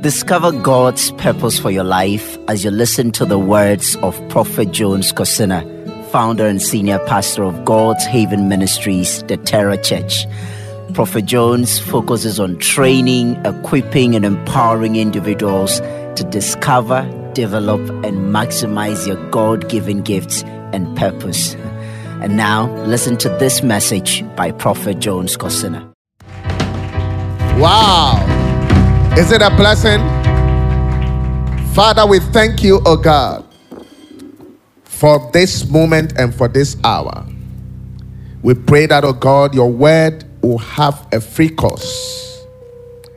Discover God's purpose for your life as you listen to the words of Prophet Jones Kosina, founder and senior pastor of God's Haven Ministries, the Terra Church. Prophet Jones focuses on training, equipping, and empowering individuals to discover, develop, and maximize your God given gifts and purpose. And now, listen to this message by Prophet Jones Kosina. Wow. Is it a blessing? Father, we thank you, oh God, for this moment and for this hour. We pray that, oh God, your word will have a free course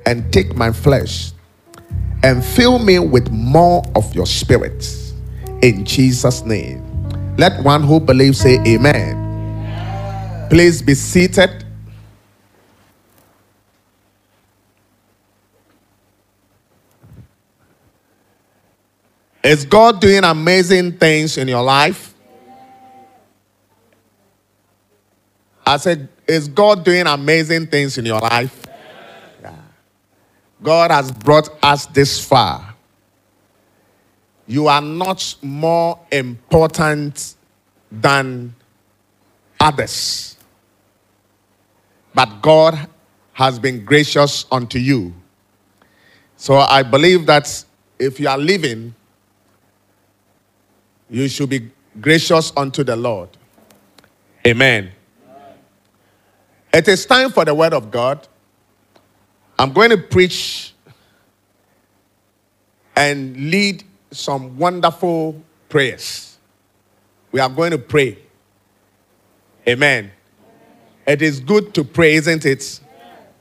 and take my flesh and fill me with more of your spirit. In Jesus' name. Let one who believes say amen. Please be seated. Is God doing amazing things in your life? I said, Is God doing amazing things in your life? Yeah. God has brought us this far. You are not more important than others. But God has been gracious unto you. So I believe that if you are living, you should be gracious unto the Lord. Amen. It is time for the word of God. I'm going to preach and lead some wonderful prayers. We are going to pray. Amen. It is good to pray, isn't it?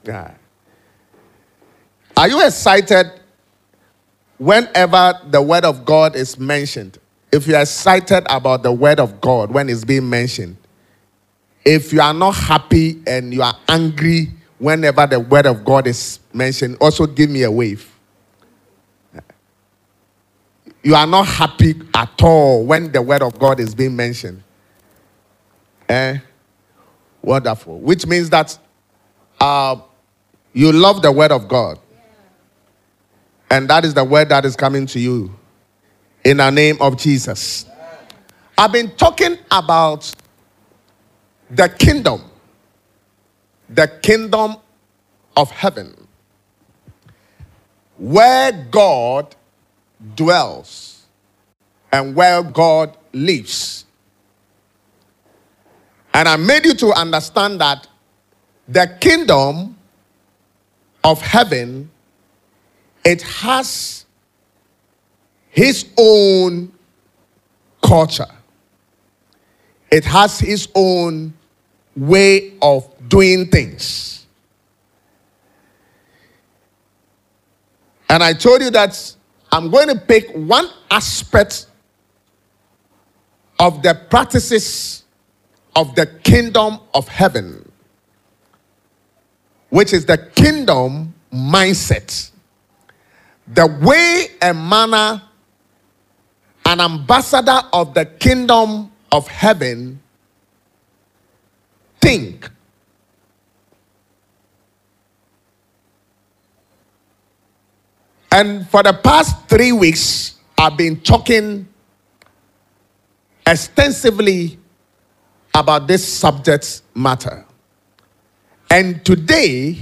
Yeah. Are you excited whenever the word of God is mentioned? If you are excited about the word of God when it's being mentioned, if you are not happy and you are angry whenever the word of God is mentioned, also give me a wave. You are not happy at all when the word of God is being mentioned. Eh? Wonderful. Which means that uh, you love the word of God. And that is the word that is coming to you in the name of Jesus. I've been talking about the kingdom, the kingdom of heaven, where God dwells and where God lives. And I made you to understand that the kingdom of heaven it has his own culture. It has his own way of doing things. And I told you that I'm going to pick one aspect of the practices of the kingdom of heaven, which is the kingdom mindset. The way and manner, an ambassador of the kingdom of heaven think. And for the past three weeks, I've been talking extensively about this subject matter. And today,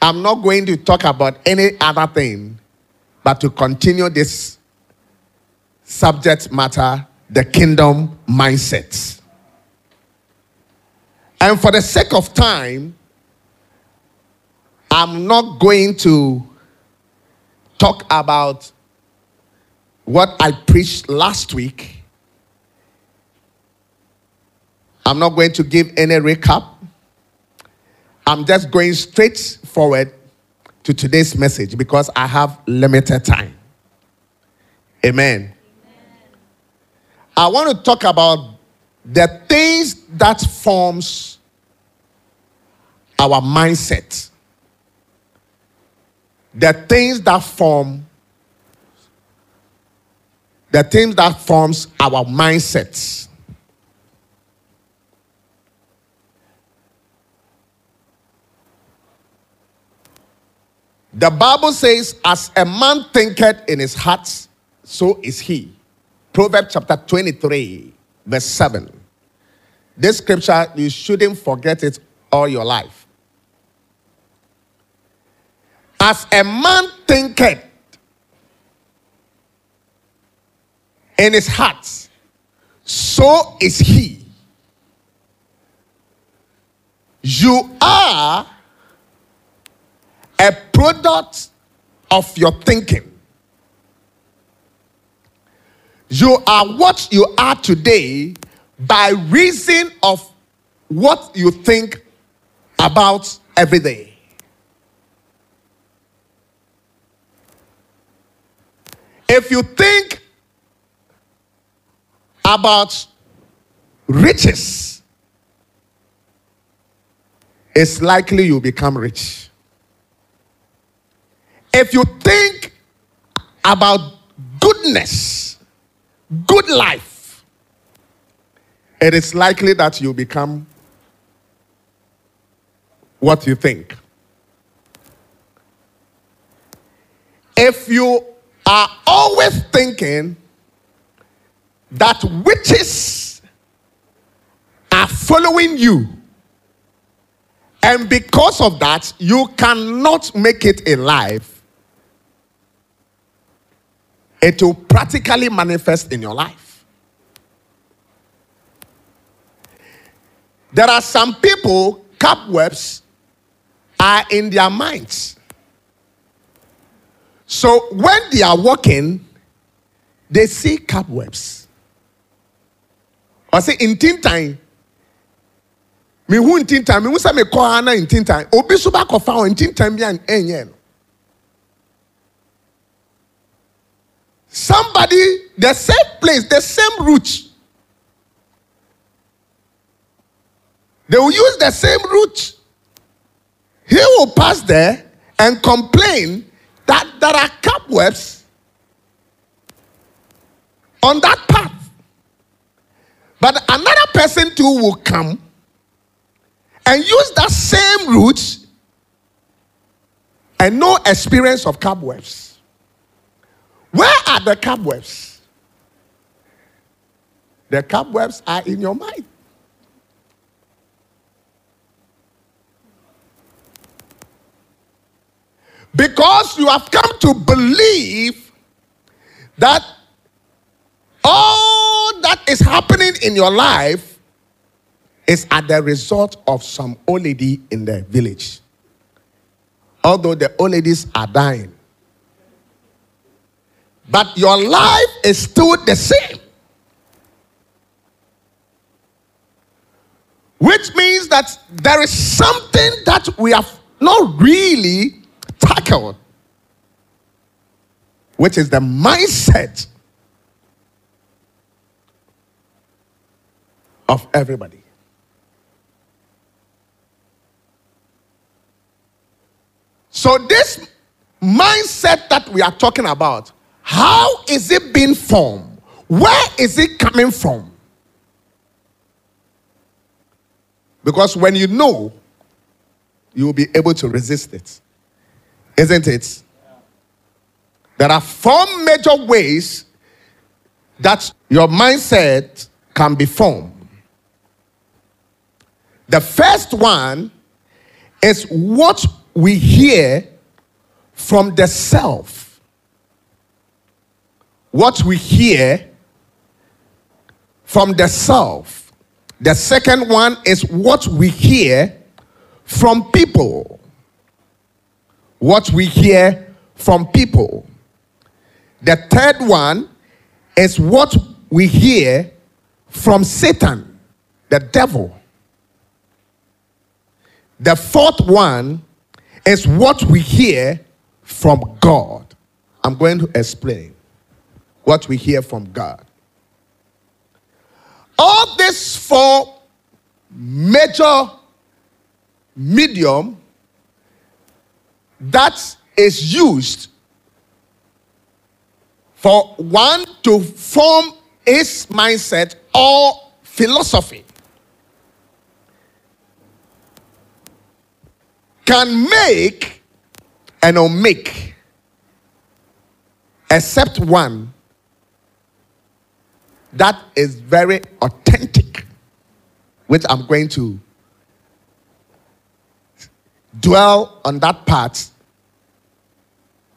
I'm not going to talk about any other thing but to continue this subject matter the kingdom mindset. And for the sake of time, I'm not going to talk about what I preached last week. I'm not going to give any recap. I'm just going straight forward to today's message because I have limited time. Amen. I want to talk about the things that forms our mindset. The things that form the things that forms our mindsets. The Bible says, As a man thinketh in his heart, so is he. Proverbs chapter 23, verse 7. This scripture, you shouldn't forget it all your life. As a man thinketh in his heart, so is he. You are a product of your thinking. You are what you are today by reason of what you think about every day. If you think about riches, it's likely you become rich. If you think about goodness, good life, it is likely that you become what you think. If you are always thinking that witches are following you, and because of that, you cannot make it in life, it will practically manifest in your life. There are some people, cobwebs are in their minds. So when they are walking, they see cobwebs. I say in teen time, me who in teen time, me who say me call Hannah in teen time. Obi so back of in teen time bi an enye eh, no. Somebody, the same place, the same route. They will use the same route. He will pass there and complain that there are cobwebs on that path. But another person too will come and use that same route and no experience of cobwebs. Where are the cobwebs? The cobwebs are in your mind. Because you have come to believe that all that is happening in your life is at the result of some old lady in the village. Although the old ladies are dying. But your life is still the same. Which means that there is something that we have not really tackled, which is the mindset of everybody. So, this mindset that we are talking about how is it being formed? Where is it coming from? Because when you know, you will be able to resist it. Isn't it? There are four major ways that your mindset can be formed. The first one is what we hear from the self what we hear from the self. The second one is what we hear from people. What we hear from people. The third one is what we hear from Satan, the devil. The fourth one is what we hear from God. I'm going to explain what we hear from God. All these four major medium that is used for one to form his mindset or philosophy can make and omake, except one that is very authentic, which I'm going to dwell on that part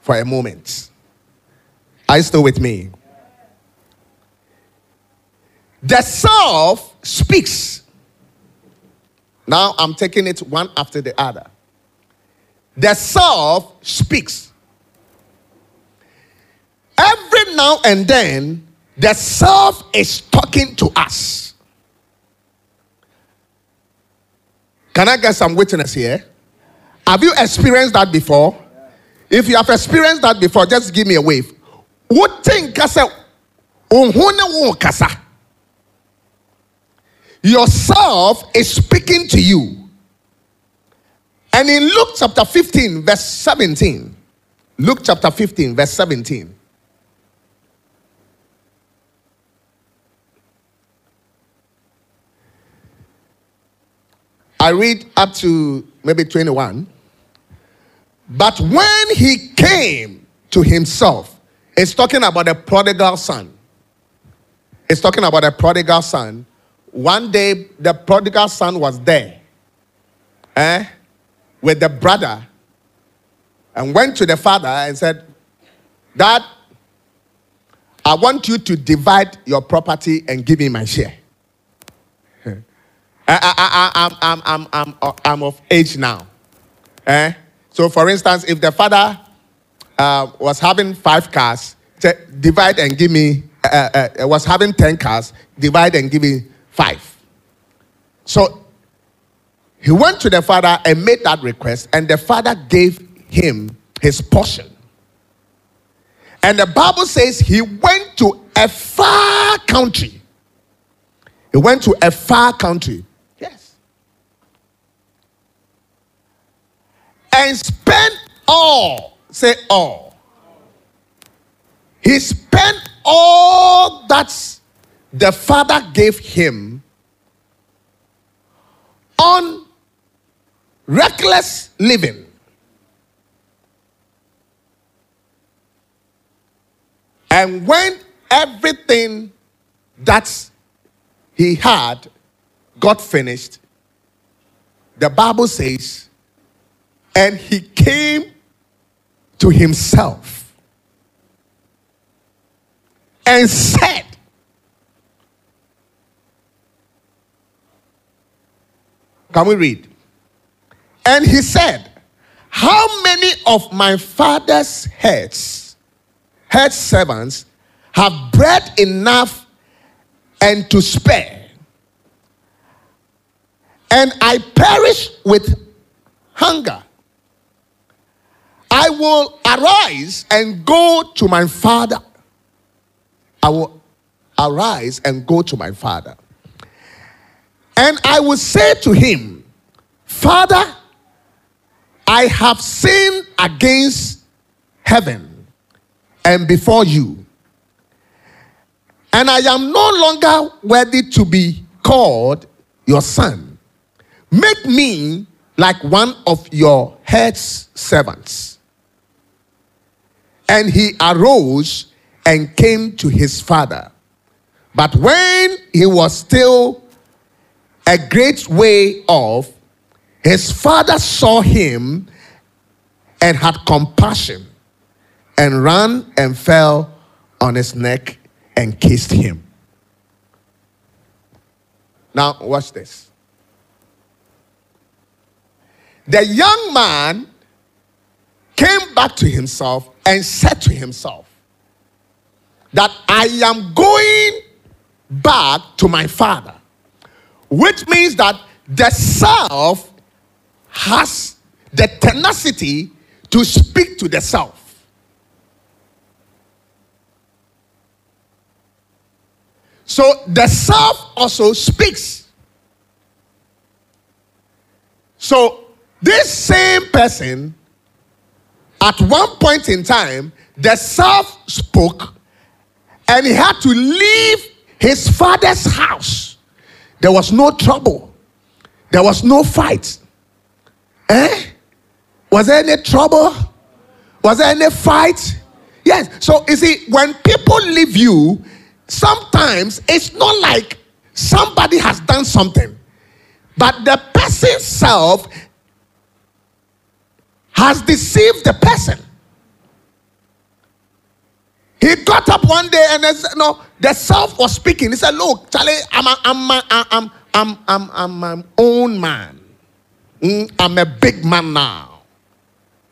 for a moment. Are you still with me? The self speaks. Now I'm taking it one after the other. The self speaks. Every now and then, the self is talking to us. Can I get some witness here? Have you experienced that before? If you have experienced that before, just give me a wave. What thing kasa? Yourself is speaking to you. And in Luke chapter 15, verse 17, Luke chapter 15, verse 17. I read up to maybe 21. But when he came to himself, it's talking about the prodigal son. It's talking about the prodigal son. One day, the prodigal son was there eh, with the brother and went to the father and said, Dad, I want you to divide your property and give me my share. I, I, I, I'm, I'm, I'm, I'm of age now. Eh? So, for instance, if the father uh, was having five cars, divide and give me, uh, uh, uh, was having 10 cars, divide and give me five. So, he went to the father and made that request, and the father gave him his portion. And the Bible says he went to a far country. He went to a far country. And spent all. Say all. He spent all that the father gave him on reckless living. And when everything that he had got finished, the Bible says and he came to himself and said, Can we read? And he said, How many of my father's heads, head servants, have bread enough and to spare? And I perish with hunger. Will arise and go to my father. I will arise and go to my father. And I will say to him, Father, I have sinned against heaven and before you. And I am no longer worthy to be called your son. Make me like one of your head's servants. And he arose and came to his father. But when he was still a great way off, his father saw him and had compassion and ran and fell on his neck and kissed him. Now, watch this. The young man came back to himself and said to himself that I am going back to my father, which means that the self has the tenacity to speak to the self. So the self also speaks. So this same person at one point in time, the self spoke and he had to leave his father's house. There was no trouble, there was no fight. Eh? Was there any trouble? Was there any fight? Yes. So you see, when people leave you, sometimes it's not like somebody has done something, but the person self has deceived the person. He got up one day and said, no, the self was speaking. He said, look, Charlie, I'm, a, I'm, a, I'm, I'm, I'm, I'm my own man. Mm, I'm a big man now.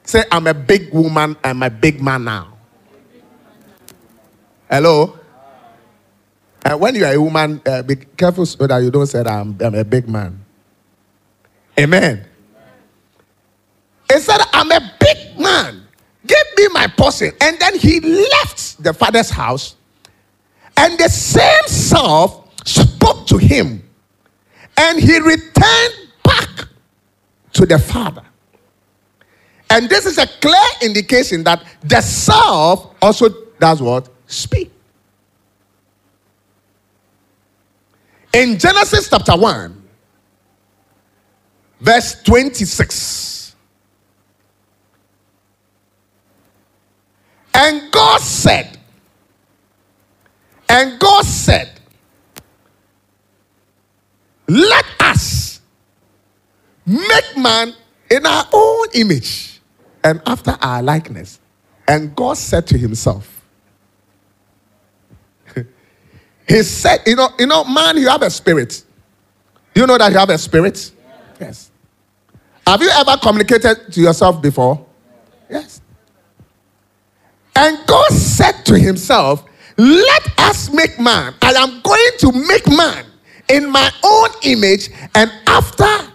Say, I'm a big woman. I'm a big man now. Hello? Uh, when you are a woman, uh, be careful so that you don't say that I'm, I'm a big man. Amen. He said, I'm a big man. Give me my portion. And then he left the father's house. And the same self spoke to him. And he returned back to the father. And this is a clear indication that the self also does what? Speak. In Genesis chapter 1, verse 26. And God said, and God said, Let us make man in our own image and after our likeness. And God said to himself, He said, you know, you know, man, you have a spirit. Do you know that you have a spirit? Yes. Have you ever communicated to yourself before? Yes. And God said to himself, Let us make man. I am going to make man in my own image and after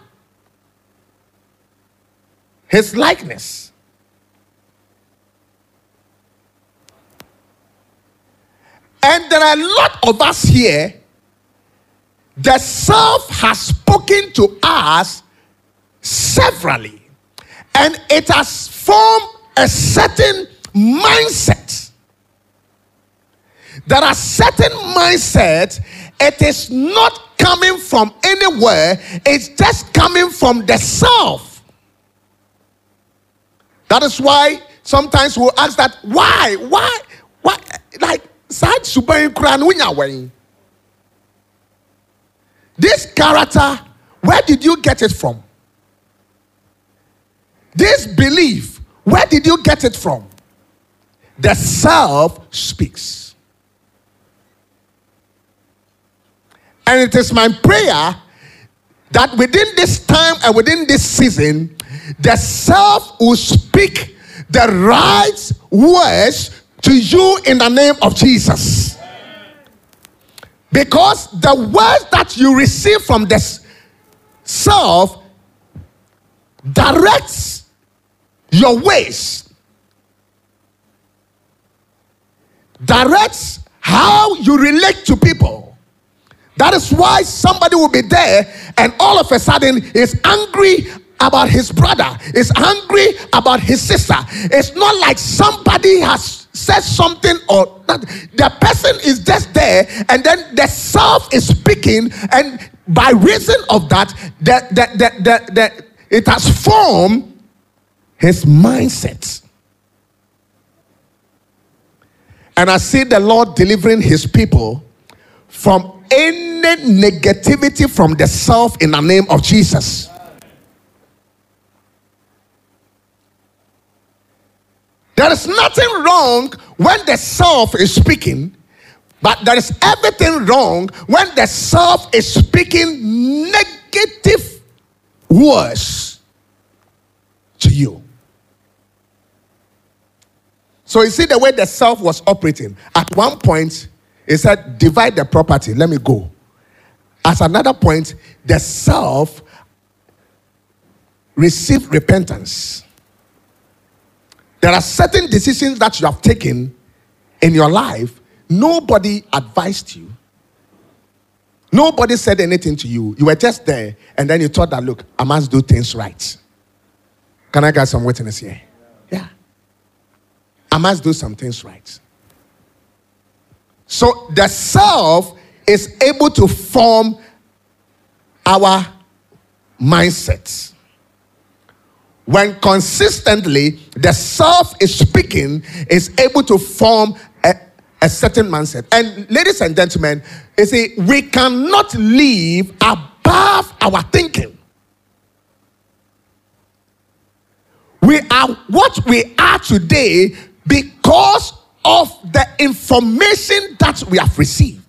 his likeness. And there are a lot of us here. The self has spoken to us severally, and it has formed a certain mindset. There are certain mindsets, it is not coming from anywhere, it's just coming from the self. That is why sometimes we'll ask that why? Why? Why? Like no nya This character, where did you get it from? This belief, where did you get it from? The self speaks. And it is my prayer that within this time and within this season, the self will speak the right words to you in the name of Jesus. Because the words that you receive from the self directs your ways, directs how you relate to people. That is why somebody will be there and all of a sudden is angry about his brother, is angry about his sister. It's not like somebody has said something or that the person is just there and then the self is speaking and by reason of that the, the, the, the, it has formed his mindset and i see the lord delivering his people from any negativity from the self in the name of jesus There is nothing wrong when the self is speaking, but there is everything wrong when the self is speaking negative words to you. So you see the way the self was operating. At one point, it said, divide the property, let me go. At another point, the self received repentance. There are certain decisions that you have taken in your life, nobody advised you. Nobody said anything to you. You were just there, and then you thought that, look, I must do things right. Can I get some witness here? I must do some things right. So the self is able to form our mindsets. when consistently the self is speaking, is able to form a, a certain mindset. And ladies and gentlemen, you see, we cannot live above our thinking. We are what we are today because of the information that we have received.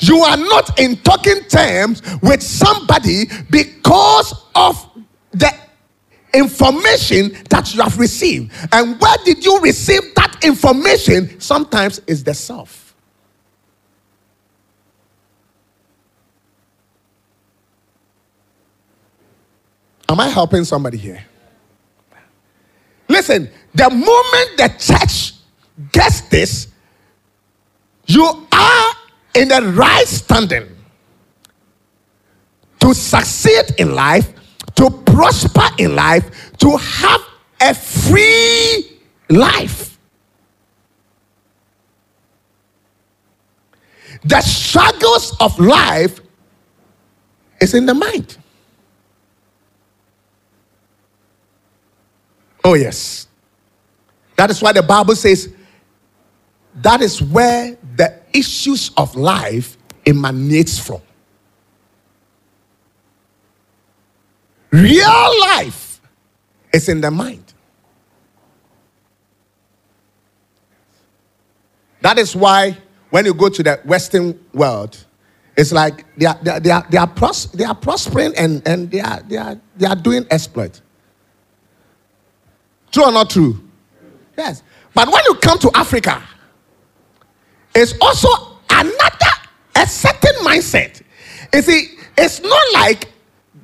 You are not in talking terms with somebody because of the information that you have received. And where did you receive that information? Sometimes it's the self. Am I helping somebody here? Listen, the moment the church gets this, you are in the right standing to succeed in life, to prosper in life, to have a free life. The struggles of life is in the mind. Oh, yes. That is why the Bible says that is where the issues of life emanates from. Real life is in the mind. That is why when you go to the Western world, it's like they are, they are, they are, they are, pros- they are prospering and, and they, are, they, are, they are doing exploit. True or not true? Yes. But when you come to Africa, it's also another, a certain mindset. You see, it's not like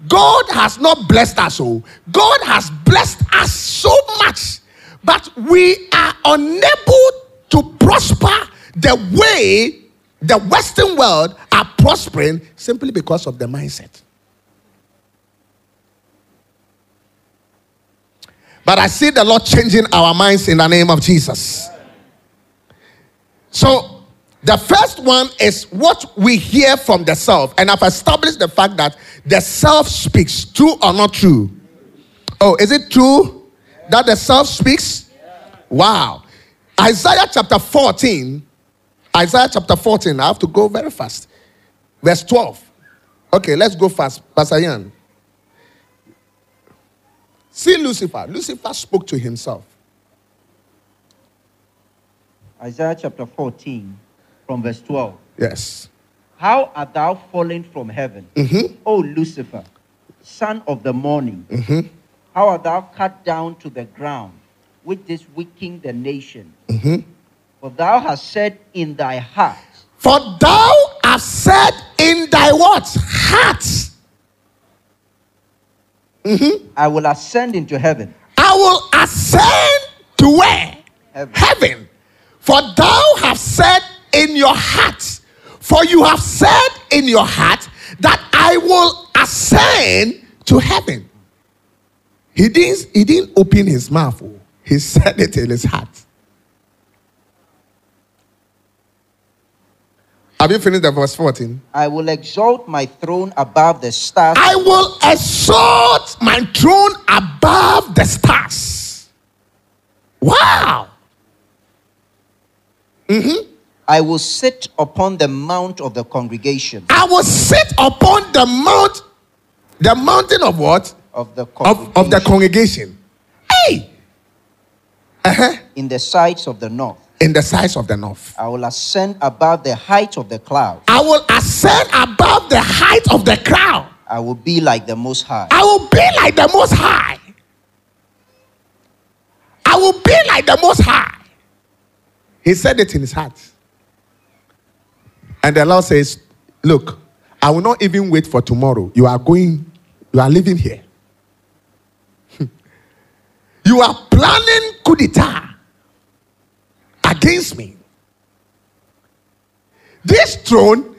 God has not blessed us all. God has blessed us so much, but we are unable to prosper the way the Western world are prospering simply because of the mindset. But I see the Lord changing our minds in the name of Jesus. So, the first one is what we hear from the self. And I've established the fact that the self speaks. True or not true? Oh, is it true that the self speaks? Wow. Isaiah chapter 14. Isaiah chapter 14. I have to go very fast. Verse 12. Okay, let's go fast. Pastor Ian. See Lucifer. Lucifer spoke to himself. Isaiah chapter 14, from verse 12. Yes. How art thou fallen from heaven, Mm-hmm. O Lucifer, son of the morning? Mm-hmm. How art thou cut down to the ground, with this wicking the nation? Mm-hmm. For thou hast said in thy heart, For thou hast said in thy what? Heart. Mm-hmm. I will ascend into heaven. I will ascend to where? Heaven. Heaven. For thou hast said in your heart, for you have said in your heart that I will ascend to heaven. He didn't, he didn't open his mouth, oh. he said it in his heart. Have you finished the verse 14? I will exalt my throne above the stars. I will exalt my throne above the stars. Wow. I will sit upon the mount of the congregation. I will sit upon the mount, the mountain of what? Of the Of, congregation of the congregation. Hey! Uh-huh. in the sides of the north. In the size of the north. I will ascend above the height of the cloud. I will ascend above the height of the crowd. I will be like the Most High. I will be like the most high. I will be like the most high. He said it in his heart. And the Lord says, Look, I will not even wait for tomorrow. You are going, you are living here. you are planning coup d'etat against me. This throne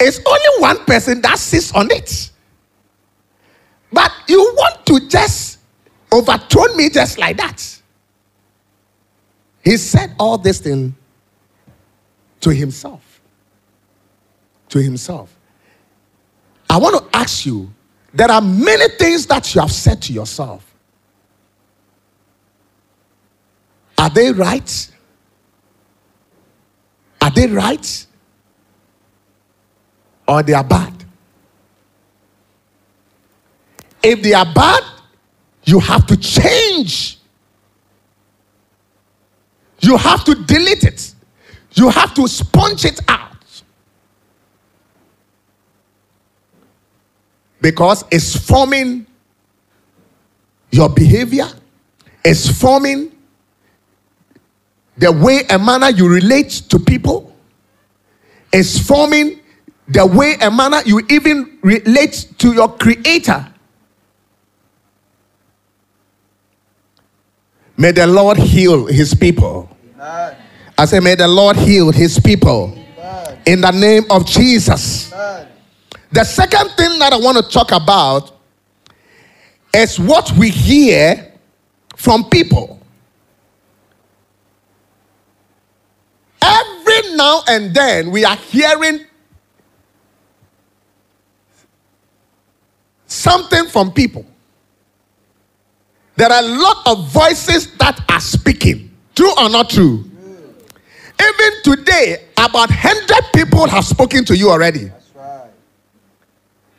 is only one person that sits on it. But you want to just overthrow me just like that. He said all this thing to himself. To himself. I want to ask you there are many things that you have said to yourself. Are they right? Are they right? Or they are bad? If they are bad, you have to change. You have to delete it. You have to sponge it out. Because it's forming your behavior, it's forming the way and manner you relate to people, is forming the way and manner you even relate to your creator. May the Lord heal his people. I say, May the Lord heal his people. In the name of Jesus. The second thing that I want to talk about is what we hear from people. Every now and then we are hearing something from people. There are a lot of voices that are speaking. True or not true? Even today, about 100 people have spoken to you already.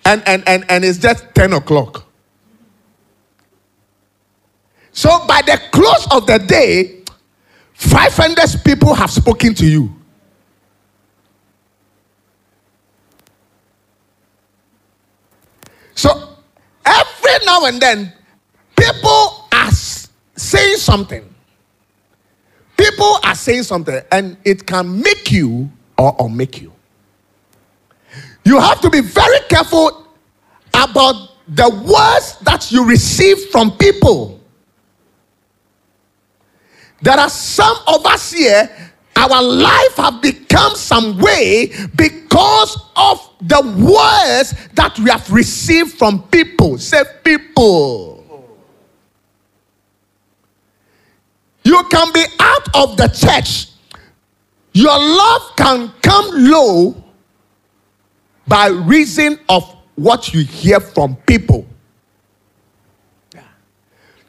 And, and, and, and it's just 10 o'clock. So by the close of the day, 500 people have spoken to you. So every now and then, people are saying something. People are saying something, and it can make you or unmake you. You have to be very careful about the words that you receive from people. There are some of us here, our life have become some way because of the words that we have received from people. Say, people. You can be out of the church. Your love can come low by reason of what you hear from people.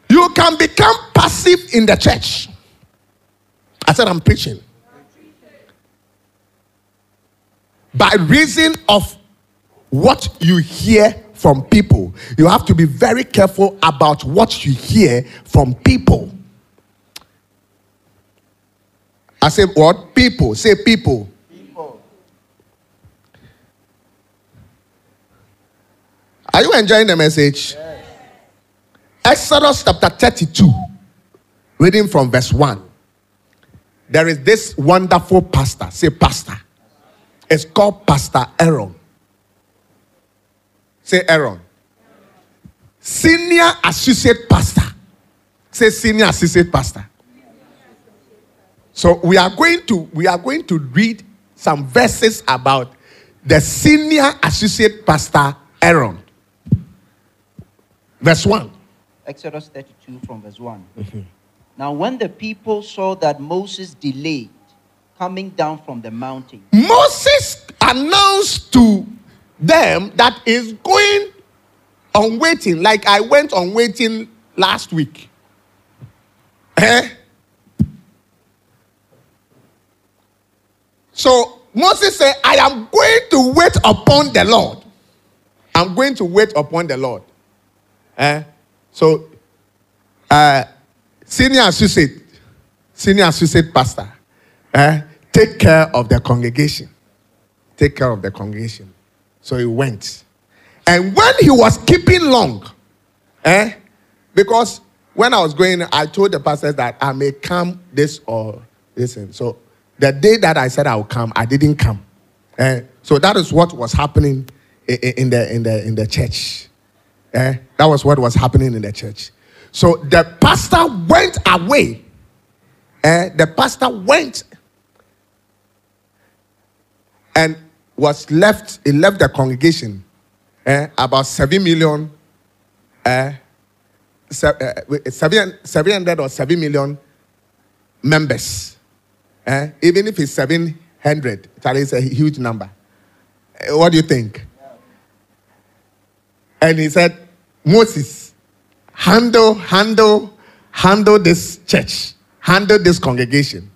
You can become passive in the church. I said, I'm preaching. By reason of what you hear from people, you have to be very careful about what you hear from people. I say, what? People. Say, people. Are you enjoying the message? Yes. Exodus chapter 32, reading from verse 1. There is this wonderful pastor. Say, pastor. It's called Pastor Aaron. Say, Aaron. Senior associate pastor. Say, senior associate pastor. So we are going to we are going to read some verses about the senior associate pastor Aaron. Verse 1. Exodus 32 from verse one mm-hmm. Now, when the people saw that Moses delayed coming down from the mountain, Moses announced to them that is going on waiting, like I went on waiting last week. Eh? So Moses said, I am going to wait upon the Lord. I'm going to wait upon the Lord. Eh? So, uh, senior associate, senior associate pastor, eh? take care of the congregation. Take care of the congregation. So he went. And when he was keeping long, eh? Because when I was going, I told the pastors that I may come this or this. And so the day that I said I would come, I didn't come. Eh? So that is what was happening in, in the, in, the, in the church. Eh? That was what was happening in the church. So the pastor went away. Eh? The pastor went and was left, he left the congregation eh? about 7 million, eh? eh 7, 700 or 7 million members. Eh? Even if it's 700, that is a huge number. Eh, what do you think? And he said, Moses, handle, handle, handle this church, handle this congregation.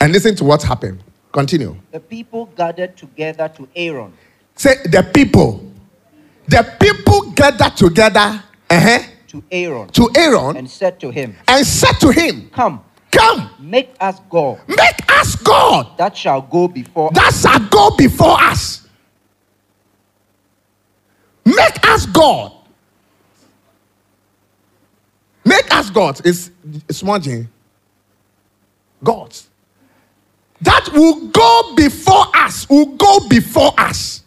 And listen to what happened. Continue. The people gathered together to Aaron. Say, the people. The people gathered together uh-huh, To Aaron. to Aaron And said to him, and said to him, Come, Come, make us God make us God that shall go before that shall go before us. Make us God. Make us gods. It's, it's smudging. Gods. That will go before us. Will go before us.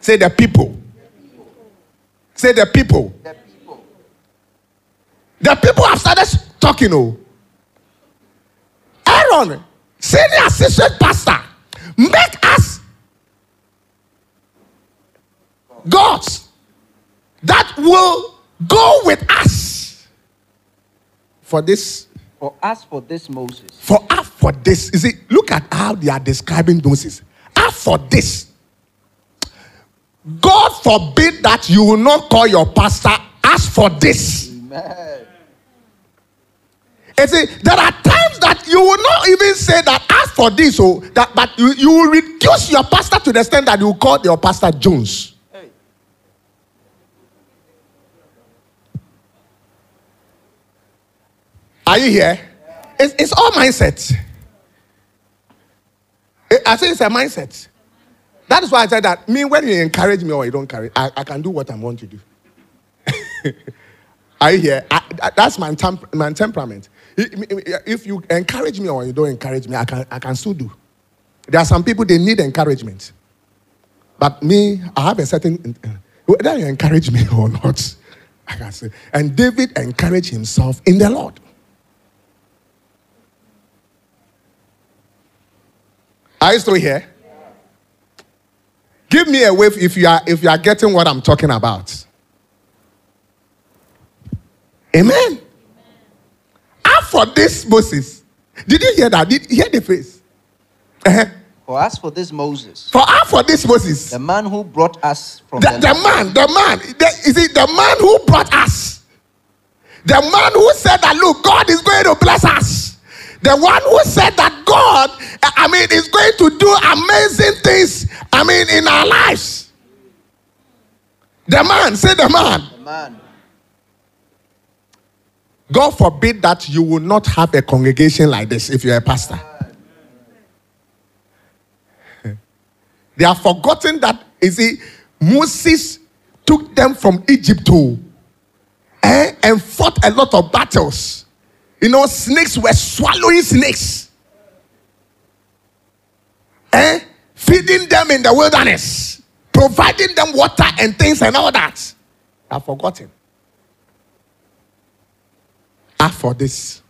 Say the people. Say the people. the people. The people have started talking. Oh, Aaron, senior assistant pastor, make us gods that will go with us for this. For us, for this Moses, For us, for this. You see, look at how they are describing Moses. Us for this. God forbid that you will not call your pastor as for this. Amen. You see, there are times that you will not even say that as for this, oh, that but you, you will reduce your pastor to the extent that you will call your pastor Jones. Are you here? It's, it's all mindset. I- I say it's a mindset. That is why I said that. Me, when you encourage me or you don't encourage, I, I can do what I want to do. Are you here? I, that's my, temp, my temperament. If you encourage me or you don't encourage me, I can, I can still do. There are some people, they need encouragement. But me, I have a certain, whether you encourage me or not, I can say. And David encouraged himself in the Lord. Are you still here? Give me a wave if you are if you are getting what I'm talking about. Amen. As for this Moses, did you hear that? Did you hear the phrase? Uh-huh. For us, for this Moses, For as for this Moses, the man who brought us from the, the, the man, the man, the, is it the man who brought us? The man who said that, look, God is going to bless us. The one who said that God, I mean, is going to do amazing things, I mean, in our lives. The man, say the man. the man. God forbid that you will not have a congregation like this if you're a pastor. They have forgotten that, you see, Moses took them from Egypt too, eh, and fought a lot of battles. You know, snakes were swallowing snakes, eh, feeding them in the wilderness, providing them water and things and all that. I've forgotten. Ah, for this.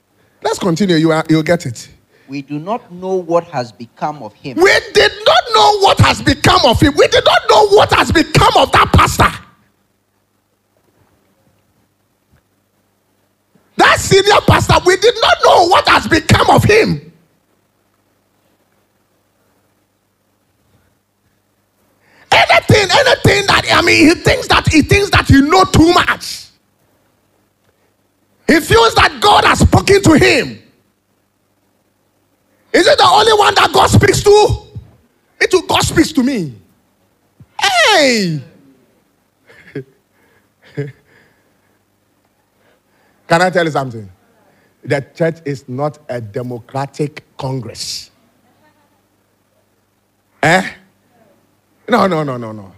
Let's continue. You are, you'll get it. We do not know what has become of him. We did not know what has become of him. We did not know what has become of that pastor. That senior pastor, we did not know what has become of him. Anything, anything that I mean, he thinks that he thinks that he know too much. He feels that God has spoken to him. Is it the only one that God speaks to? It will God speaks to me. Hey! Can I tell you something? The church is not a democratic congress. Eh? No, no, no, no, no.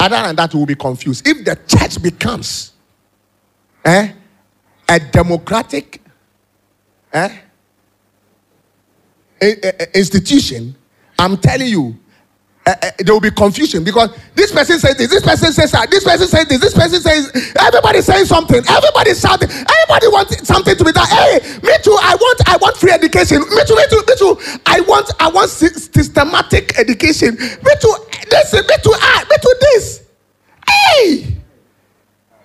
Other than that, we will be confused. If the church becomes eh, a democratic eh, i- i- institution, I'm telling you, uh, there will be confusion because this person says this, this person says that, this person says this, this person says, everybody saying something, everybody shouting, everybody wants something to be done. Hey, me too. I want, I want free education. Me too, me too, me too. I want, I want systematic education. Me too. This, me too. I, me too. This. Hey,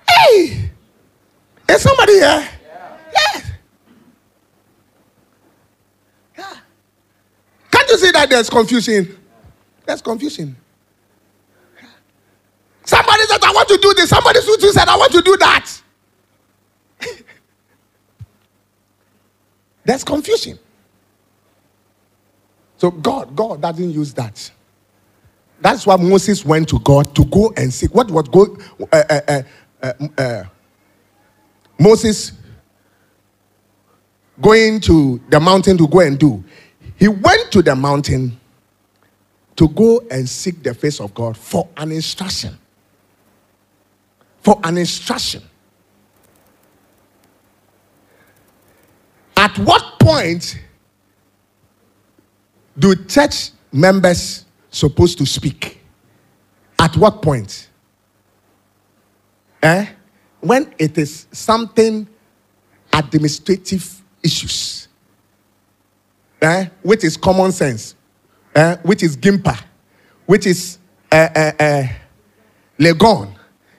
hey. Is somebody here? Yes. Yeah. Can't you see that there's confusion? There's confusion. Somebody said, I want to do this. Somebody said, I want to do that. That's confusion. So God, God doesn't use that. That's why Moses went to God to go and seek. What was go? Uh, uh, uh, uh, Moses going to the mountain to go and do. He went to the mountain to go and seek the face of God for an instruction. For an instruction. At what point do church members supposed to speak? At what point? Eh? When it is something administrative issues, eh? which is common sense, eh? which is Gimpa, which is uh, uh, uh, Legon,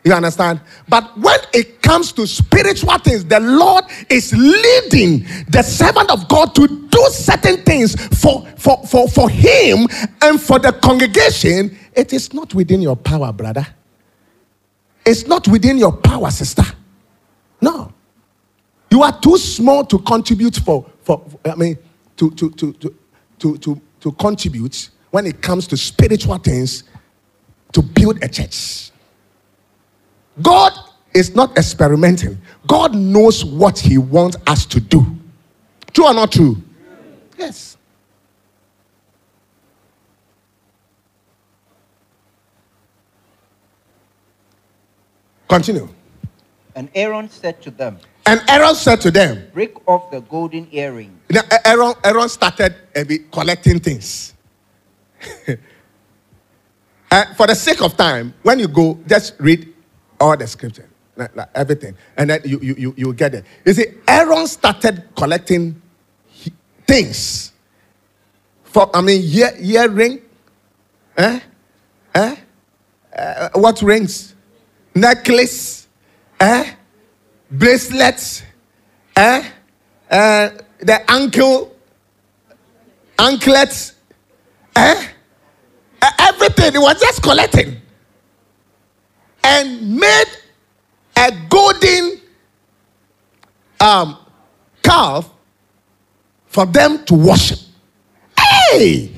you understand? But when it comes to spiritual things, the Lord is leading the servant of God to do certain things for, for, for, for him and for the congregation. It is not within your power, brother. It's not within your power, sister. No. You are too small to contribute for, for I mean, to, to, to, to, to, to, to contribute when it comes to spiritual things to build a church. God is not experimenting. God knows what He wants us to do. True or not true? Yes. Continue. And Aaron said to them, And Aaron said to them, Break off the golden earring. Now, Aaron, Aaron started uh, collecting things. uh, for the sake of time, when you go, just read all the scripture, like, like everything, and then you, you, you, you get it. You see, Aaron started collecting things. For, I mean, ear, earring, eh? Eh? Uh, what rings? Necklace, eh? Bracelets, eh? Uh, the ankle, anklets, eh? Uh, everything. He was just collecting and made a golden um, calf for them to worship. Hey!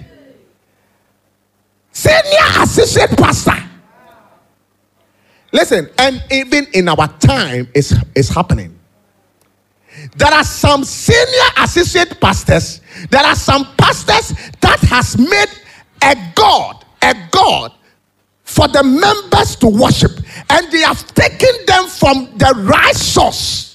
Senior assistant pastor. Listen, and even in our time, it's, it's happening. There are some senior associate pastors, there are some pastors that has made a God, a God for the members to worship, and they have taken them from the right source.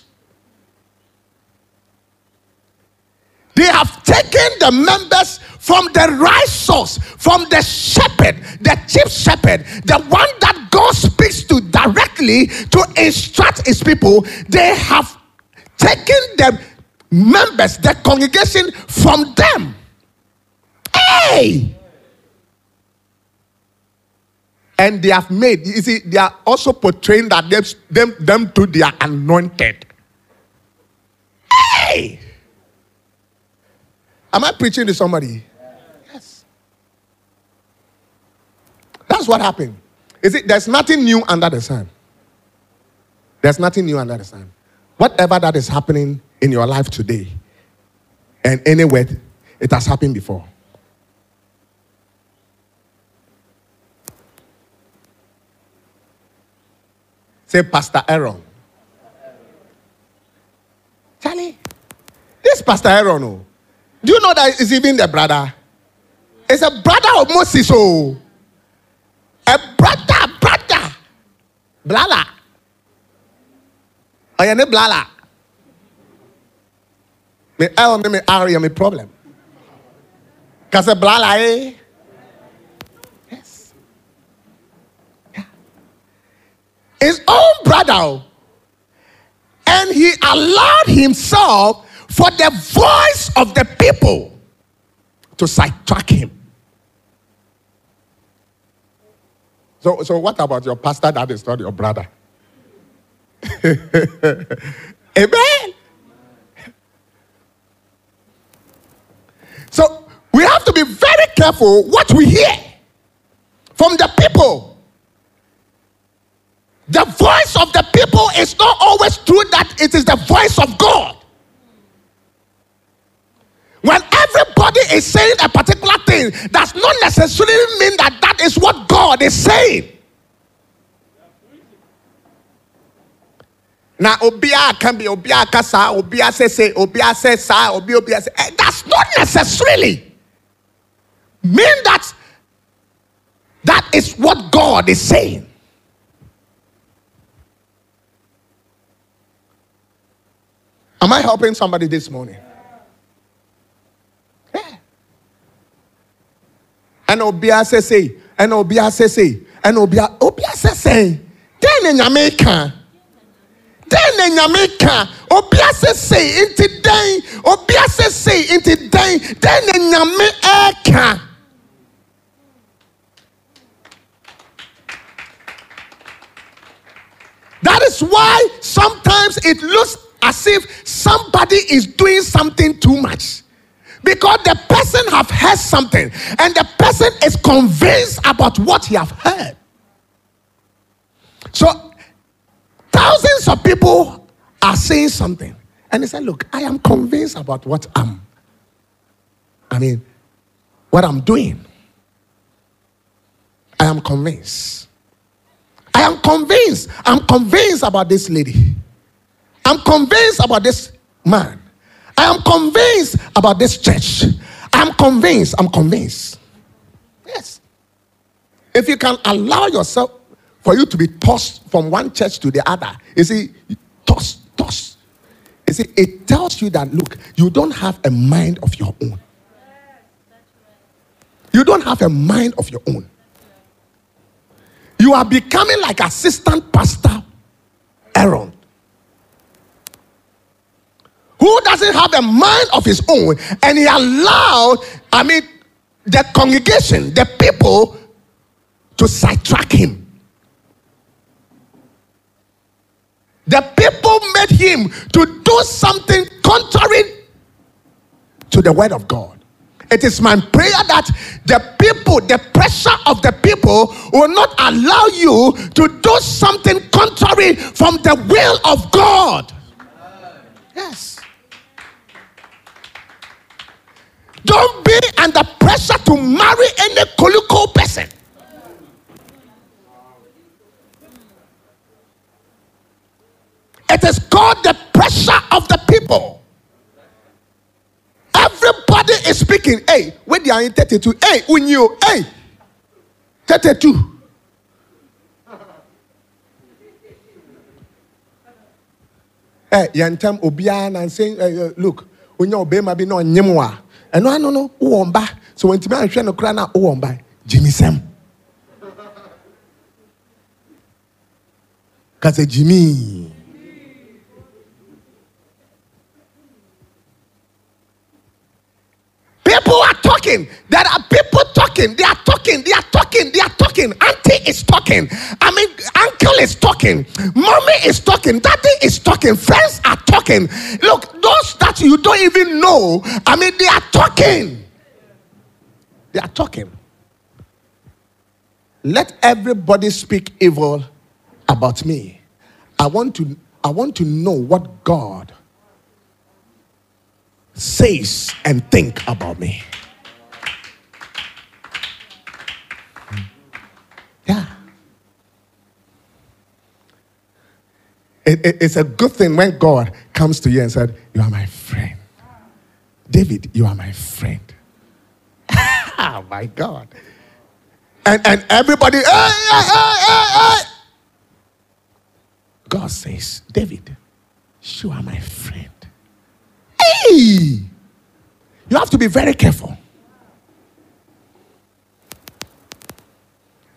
They have taken the members from the right source, from the shepherd, the chief shepherd, the one that God speaks to directly to instruct his people. They have taken the members, the congregation from them. Hey! and they have made, you see, they are also portraying that them, them, them too, they are anointed. Hey! Am I preaching to somebody? Yes. That's what happened. Is it there's nothing new under the sun? There's nothing new under the sun. Whatever that is happening in your life today and anywhere, it has happened before. Say, Pastor Aaron. Charlie, this Pastor Aaron, oh, do you know that it's even the brother? It's a brother of Moses, oh. A brother, brother. Blala. Oh, you a blala. Me Aaron, me Ari, me problem. Because a blala, eh? Yes. His own brother. And he allowed himself for the voice of the people to sidetrack him. So, so what about your pastor that is not your brother? Amen. So we have to be very careful what we hear from the people. The voice of the people is not always true that it is the voice of God. When everybody is saying a particular thing, does not necessarily mean that that is what God is saying. Now, obia can be obia kasa, obia say, obia sa, obia eh, That's not necessarily mean that that is what God is saying. Am I helping somebody this morning? And obia say say, and obia say say, and obia obia say say. Then in Jamaica. Then in Jamaica, obia say say into day, obia say say into day, then in Jamaica. That is why sometimes it looks as if somebody is doing something too much. Because the person have heard something and the person is convinced about what he have heard. So thousands of people are saying something and they say, look, I am convinced about what I'm, I mean, what I'm doing. I am convinced. I am convinced. I'm convinced about this lady. I'm convinced about this man. I am convinced about this church. I'm convinced. I'm convinced. Yes. If you can allow yourself for you to be tossed from one church to the other, you see, toss, toss. You see, it tells you that look, you don't have a mind of your own. You don't have a mind of your own. You are becoming like assistant pastor Aaron, who doesn't have a mind of his own, and he allowed, I mean, the congregation, the people, to sidetrack him. The people made him to do something contrary to the word of God. It is my prayer that the people, the pressure of the people, will not allow you to do something contrary from the will of God. Yes. Don't be under pressure to marry any colico person. It is called the pressure of the people. Everybody is speaking. Hey, when they are in 32, hey, when you, hey, 32. Hey, yantam na saying, uh, look, onye obema bi na onyem ɛno ano no wowɔ mba sɛ wantumi anhwɛ no koraa na wowɔ mba gyimisɛm kasa gyimii People are talking. There are people talking. They are talking. They are talking. They are talking. Auntie is talking. I mean, uncle is talking. Mommy is talking. Daddy is talking. Friends are talking. Look, those that you don't even know, I mean, they are talking. They are talking. Let everybody speak evil about me. I want to I want to know what God says and think about me. Yeah. It- it- it's a good thing when God comes to you and said, You are my friend. David, you are my friend. oh my God. And, and everybody, hey, hey, hey, hey, hey. God says, David, you are my friend. Hey! You have to be very careful.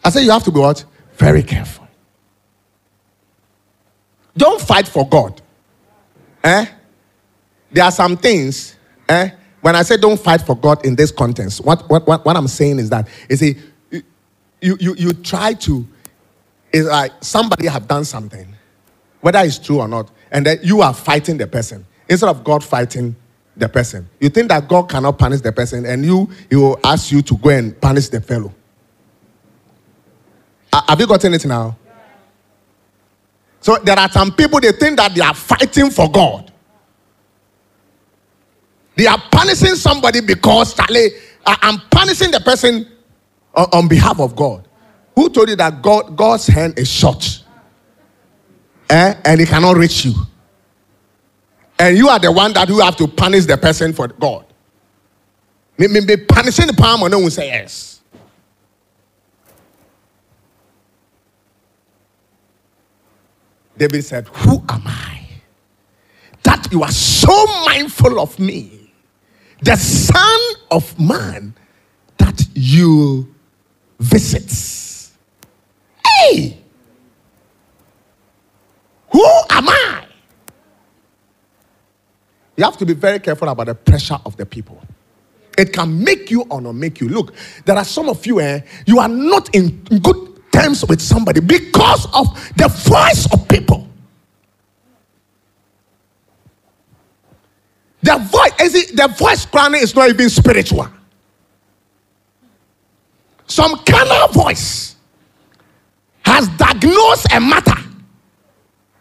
I say you have to be what? Very careful. Don't fight for God. Eh? There are some things, eh? When I say don't fight for God in this context, what, what, what, what I'm saying is that, you see, you, you, you try to, it's like somebody have done something, whether it's true or not, and then you are fighting the person instead of God fighting the person. You think that God cannot punish the person, and you he will ask you to go and punish the fellow. Ha- Have you gotten it now? So there are some people they think that they are fighting for God. They are punishing somebody because Charlie, I'm punishing the person on, on behalf of God. Who told you that God God's hand is short? Eh? And he cannot reach you. And you are the one that you have to punish the person for God. Me punishing the palm, or no one say yes. David said, Who am I? That you are so mindful of me, the Son of Man, that you visit. Hey! Who am I? You have to be very careful about the pressure of the people. It can make you or not make you. Look, there are some of you, eh, you are not in good terms with somebody because of the voice of people. The voice, is it, the voice crying is not even spiritual. Some carnal voice has diagnosed a matter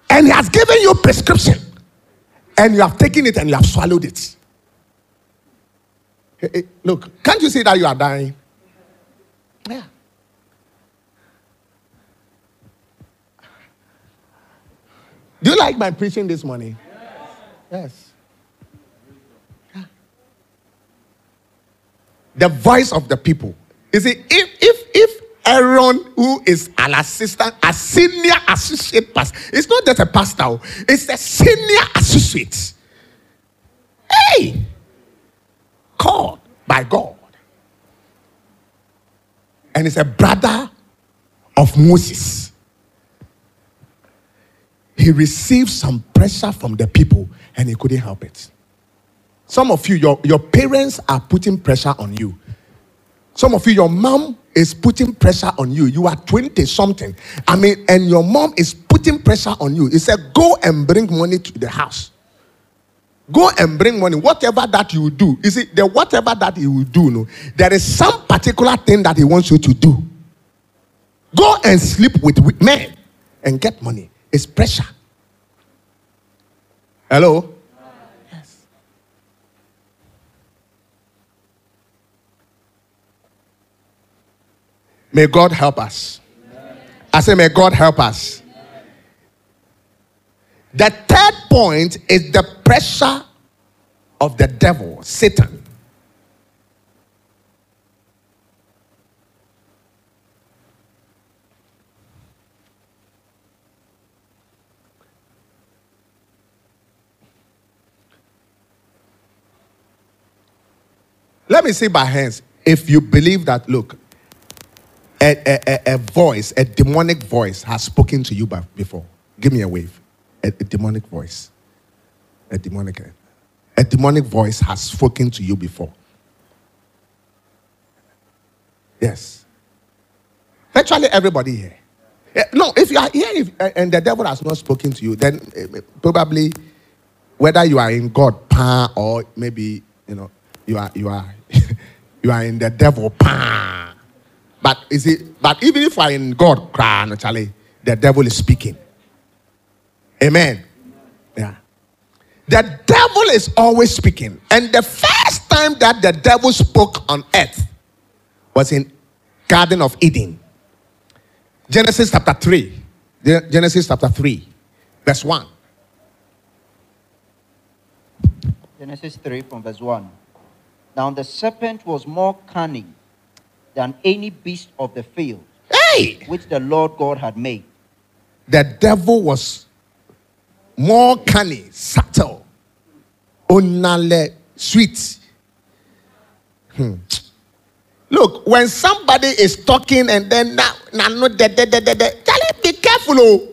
and has given you prescription and you have taken it and you have swallowed it. Hey, hey, look, can't you see that you are dying? Yeah. Do you like my preaching this morning? Yes. Yeah. The voice of the people. You see, if if if Aaron, who is an assistant, a senior associate pastor, it's not just a pastor, oh, it's a senior associate. Hey, called by God. And it's a brother of Moses. He received some pressure from the people and he couldn't help it. Some of you, your, your parents are putting pressure on you. Some of you, your mom is putting pressure on you. You are 20 something. I mean, and your mom is putting pressure on you. He said, Go and bring money to the house. Go and bring money. Whatever that you do, you see, the whatever that he will do, no, there is some particular thing that he wants you to do. Go and sleep with wi- men and get money. It's pressure. Hello? May God help us. I say, may God help us. The third point is the pressure of the devil, Satan. Let me see by hands if you believe that, look, a, a, a, voice, a demonic voice has spoken to you before. Give me a wave. A, a demonic voice. A demonic, a demonic voice has spoken to you before. Yes. Virtually everybody here. No, if you are here if, and the devil has not spoken to you, then eh, eh, probably whether you are in God pa or maybe you know you are you are you are in the devil pa. But is it? But even if are in God, cry naturally, the devil is speaking. Amen. Yeah. The devil is always speaking, and the first time that the devil spoke on earth was in Garden of Eden. Genesis chapter 3. Genesis chapter 3, verse 1. Genesis 3 from verse 1. Now the serpent was more cunning than any beast of the field Hey! which the Lord God had made. The devil was more cunning, subtle, onale, sweet. Hmm. Look, when somebody is talking and then now, now no, de, de, de, de, de, Charlie, be careful. Oh.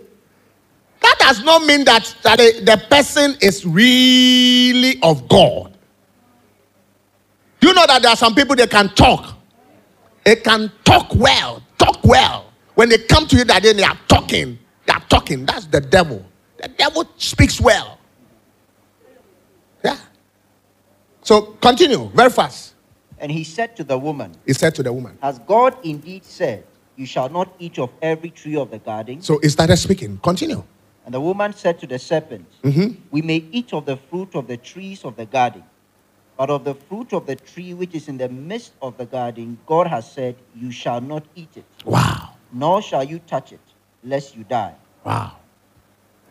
That does not mean that Charlie, the person is really of God. Do You know that there are some people that can talk. They can talk well, talk well. When they come to you that day, they are talking. They are talking. That's the devil. The devil speaks well. Yeah. So continue very fast. And he said to the woman, He said to the woman. Has God indeed said, You shall not eat of every tree of the garden? So he started speaking. Continue. And the woman said to the serpent, Mhm. We may eat of the fruit of the trees of the garden, but of the fruit of the tree which is in the midst of the garden, God has said, You shall not eat it, Wow. nor shall you touch it, lest you die. Wow.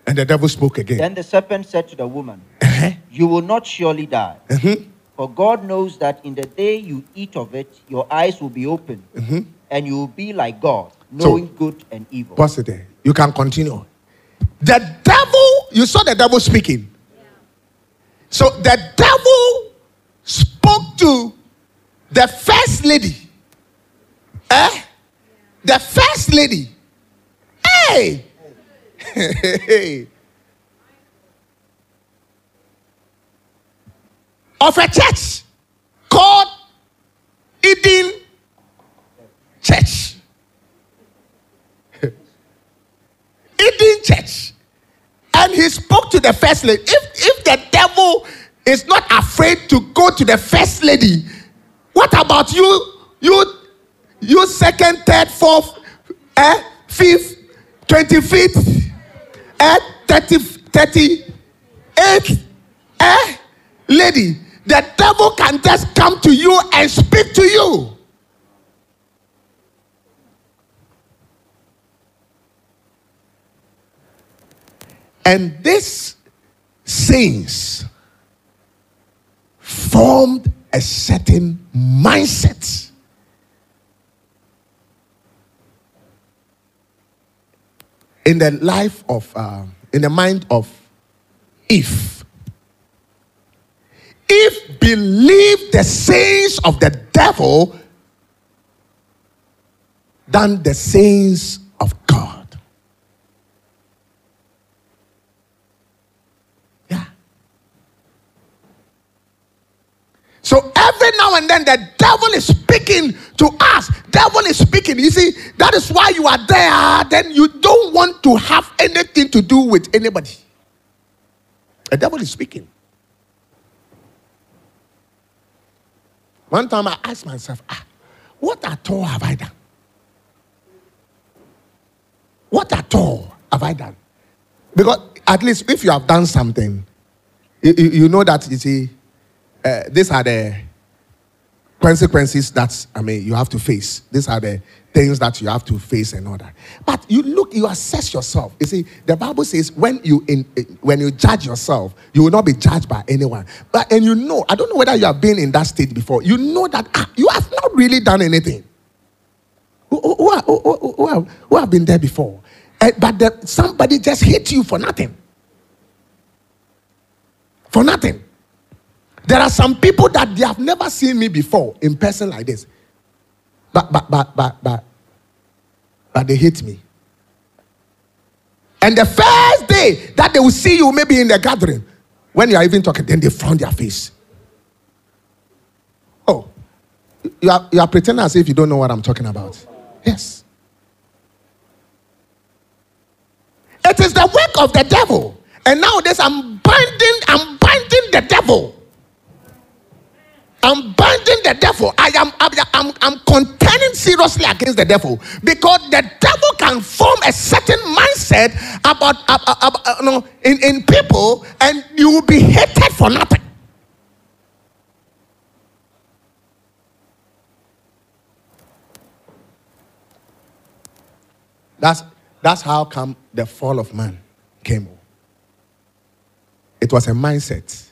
And the devil spoke again. Then the serpent said to the woman, Uh-huh. You will not surely die. Mhm. For God knows that in the day you eat of it, your eyes will be opened, Mhm. and you will be like God, knowing good and evil. Pause it there. You can continue. The devil, you saw the devil speaking. So the devil spoke to the first lady. Eh? The first lady. Hey! of a church called Eden Church. Eden Church. And he spoke to the first lady. If, if the devil is not afraid to go to the first lady, what about you? You, you second, third, fourth, eh, fifth, twenty-fifth, eh, thirty, thirty-eighth, eh, lady. The devil can just come to you and speak to you. And this sayings formed a certain mindset. In the life of, uh, in the mind of Eve. Eve believed the sayings of the devil than the sayings of God. Yeah. So every now and then the devil is speaking to us. Devil is speaking. You see, that is why you are there. Then you don't want to have anything to do with anybody. The devil is speaking. One time I asked myself, ah, what at all have I done? What at all have I done? Because at least if you have done something, you, you, you know that you see, uh, these are the consequences that I mean you have to face. These are the things that you have to face and all that. But you look, you assess yourself. You see, the Bible says when you in, when you judge yourself, you will not be judged by anyone. But and you know, I don't know whether you have been in that state before. You know that ah, you have not really done anything. Who, who, who, who, have, who have been there before? Eh, but the, somebody just hit you for nothing. For nothing. There are some people that they have never seen me before in person like this. But but but but but but they hate me. And the first day that they will see you, maybe in the gathering, when you are even talking, then they frown their face. Oh, you are, you are pretending as if you don't know what I'm talking about. Yes. It is the work of the devil. And nowadays I'm binding, I'm binding the devil. I'm binding the devil. I am I'm, I'm, contending seriously against the devil because the devil can form a certain mindset about, about, about in, in people and you will be hated for nothing. That's, that's how come the fall of man came. It was a mindset.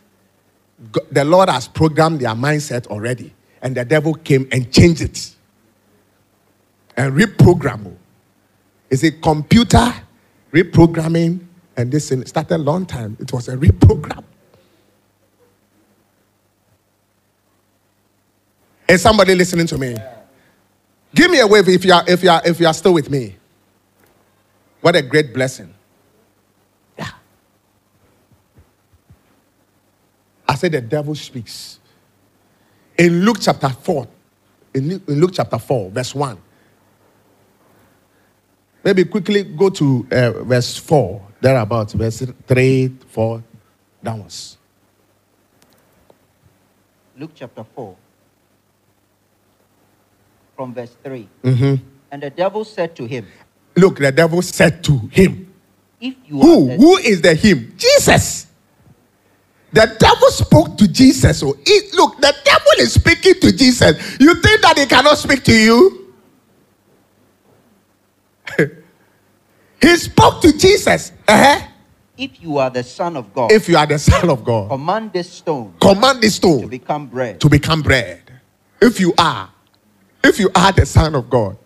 The Lord has programmed their mindset already, and the devil came and changed it and reprogrammed. Oh. It's a computer reprogramming, and this started a long time. It was a reprogram. Is somebody listening to me? Give me a wave if you are if you are if you are still with me. What a great blessing. I said the devil speaks. In Luke chapter 4, in Luke, chapter 4, verse 1. Maybe quickly go to uh, verse 4, thereabouts, verse 3, 4, downwards. Luke chapter 4, from verse 3. Mhm. And the devil said to him, Look, the devil said to him, If you Who? are Who is the him? Jesus. The devil spoke to Jesus. So he- look, the devil is speaking to Jesus. You think that he cannot speak to you? he spoke to Jesus. Uh-huh. if you are the Son of God, If you are the son of God, command this stone command this stone to become bread. to become bread. If you are, if you are the son of God,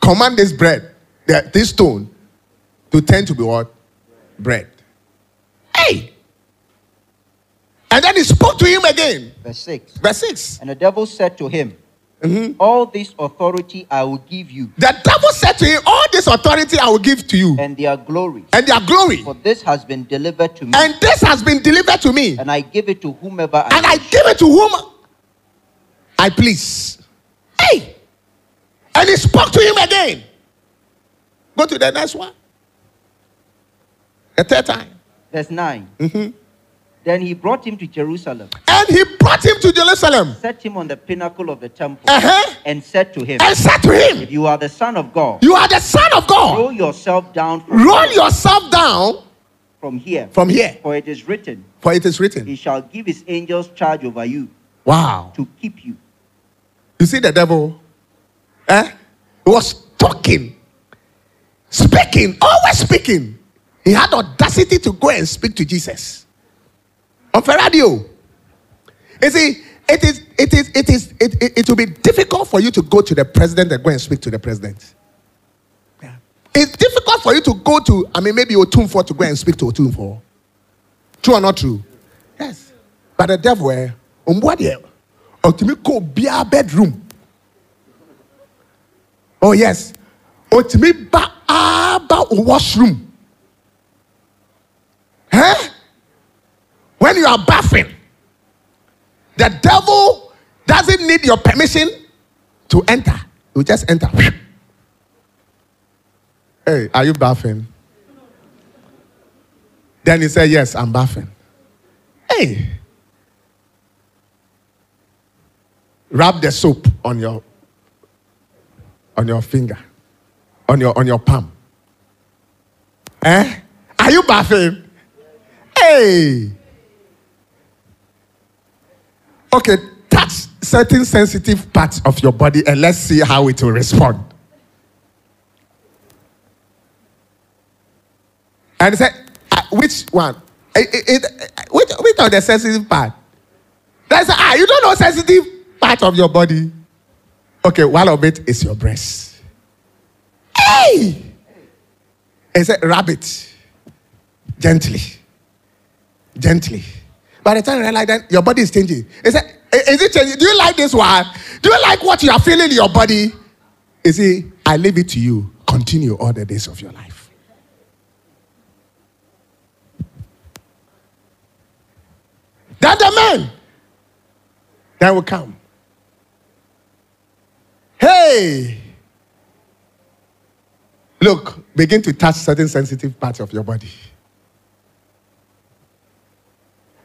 command this bread, this stone, to turn to be what? Bread. Hey! And then he spoke to him again. Verse 6. Verse 6. And the devil said to him, Mm-hmm. All this authority I will give you, The devil said to him, All this authority I will give to you, and their glory. and their glory. For this has been delivered to me, And this has been delivered to me, and I give it to whomever I and I give it to whom I please. Hey! And he spoke to him again. Go to the next one. The third time. Verse 9. Mm-hmm. Then he brought him to Jerusalem, And he brought him to Jerusalem set him on the pinnacle of the temple, Uh-huh. and said to him, and said to If him, you are the Son of God, You are the Son of God. roll yourself down from, Roll yourself down from here. from here, For it is written, for it is written. He shall give his angels charge over you Wow. to keep you. You see the devil? Eh? He was talking, speaking, always speaking. He had audacity to go and speak to Jesus on radio. You see, it is, it is, it is, it, it, it will be difficult for you to go to the president and go and speak to the president. Yeah. It's difficult for you to go to, I mean, maybe Otumfo to go and speak to Otumfo. True or not true? Yes. But the devil, eh, umboa deɛ, ɔtumi kɔ obiara bedroom. Oh yes. Ɔtumi ba aba wo washroom. When you are bathing, the devil doesn't need your permission to enter. You just enter. Hey, are you bathing? Then he said, Yes, I'm bathing. Hey. Rub the soap on your on your finger, on your on your palm. Eh? Are you bathing? Hey. Okay, touch certain sensitive parts of your body and let's see how it will respond. And he said, "Ah, which one? Eh, eh, eh, which, which of the sensitive part? That's ah, you don't know sensitive part of your body. Okay, one of it is your breast. Hey! He said, rabbit. Gently. Gently. By the time you realize that your body is changing. He said, "I- Is it changing? Do you like this one? Do you like what you are feeling in your body? You see, I leave it to you. Continue all the days of your life. Then the man that will come. Hey! Look, begin to touch certain sensitive parts of your body.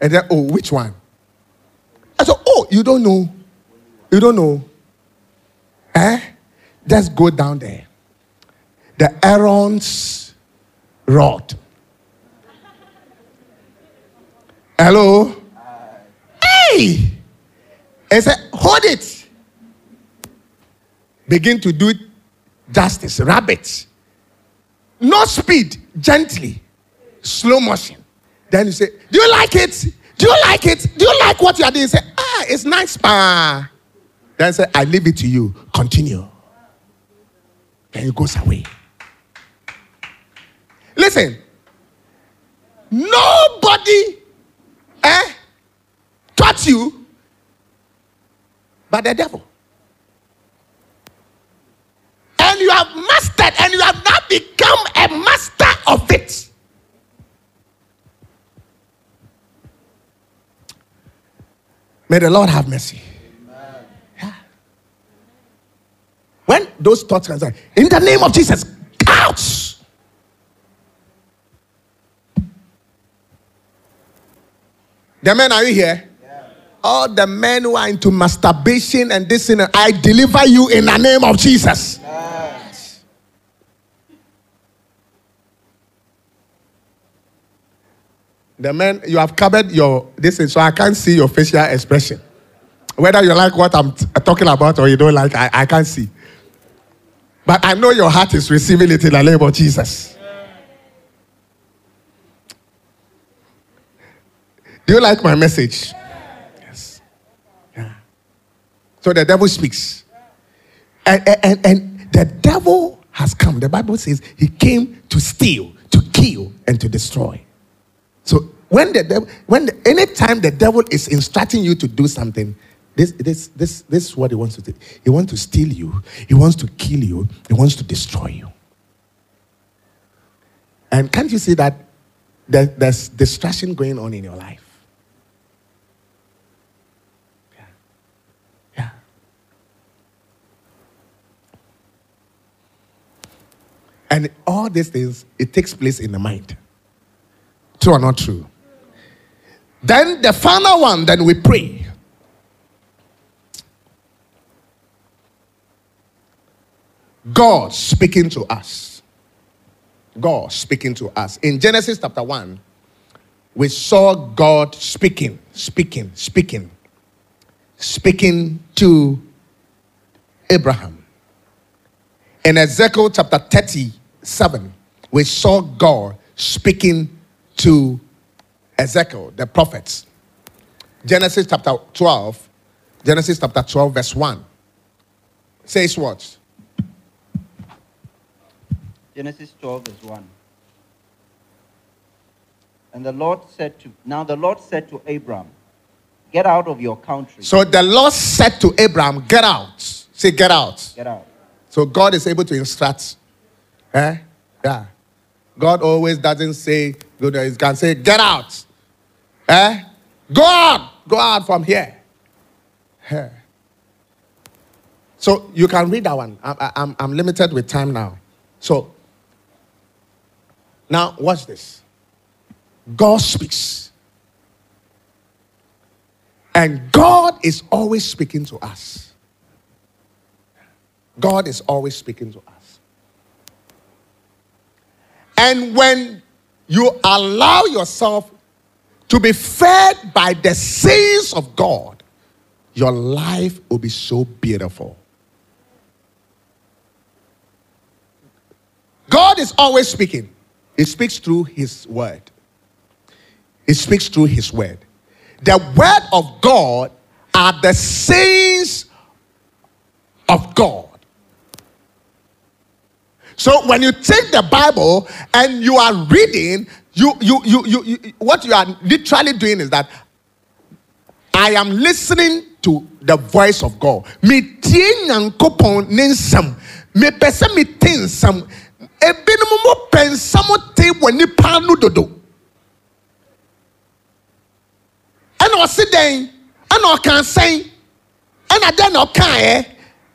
And then, oh, which one? I said, oh, you don't know. You don't know. Eh? Just go down there. The Aaron's rod. Hello? Hey! He said, hold it. Begin to do it justice. Rabbit. No speed, gently, slow motion. Then you say, Do you like it? Do you like it? Do you like what you are doing? You say, Ah, it's nice. Ah. Then say, I leave it to you. Continue. Then he goes away. Listen, nobody eh, taught you but the devil. And you have mastered and you have now become a master of it. May the Lord have mercy. Yeah. When those thoughts come, in the name of Jesus, out. The men, are you here? all the men who are into masturbation and this and I deliver you in the name of Jesus. The man, you have covered your this, is, so I can't see your facial expression. Whether you like what I'm t- uh, talking about or you don't like, I, I can't see. But I know your heart is receiving it in the name of Jesus. Do you like my message? Yes. Yeah. So the devil speaks. And, and, and the devil has come. The Bible says he came to steal, to kill, and to destroy. So when the devil, when the, anytime the devil is instructing you to do something, this, this, this, this is what he wants to do. He wants to steal you, he wants to kill you, he wants to destroy you. And can't you see that there, there's distraction going on in your life? Yeah. Yeah. And all these things, it takes place in the mind. True or not true? Then the final one, then we pray. God speaking to us. God speaking to us. In Genesis chapter 1, we saw God speaking, speaking, speaking, speaking to Abraham. In Ezekiel chapter 37, we saw God speaking to Ezekiel, the prophets. Genesis chapter 12, Genesis chapter 12, verse 1 says what? Genesis 12, verse 1. And the Lord said to, now the Lord said to Abram, Get out of your country. So the Lord said to Abraham, Get out. Say, Get out. Get out. So God is able to instruct. Eh? Yeah. God always doesn't say, good, he can say, Get out. Eh? Go out. Go out from here. Eh. So you can read that one. I, I'm, I'm limited with time now. So now watch this. God speaks. And God is always speaking to us. God is always speaking to us. And when you allow yourself to be fed by the sayings of God, your life will be so beautiful. God is always speaking. He speaks through His word. He speaks through His word. The word of God are the sayings of God. So when you take the Bible and you are reading, you, you, you, you, you what you are literally doing is that I am listening to the voice of God. Me tie nyankopɔn ne nsɛm. Mepɛ sɛ mete nsɛm. Ebinom mo pɛ nsɛm te wɔ nipa no dodo. Ɛna ɔsi dɛn, ɛna ɔka nsɛn, ɛna dɛn na ɔkaeɛ,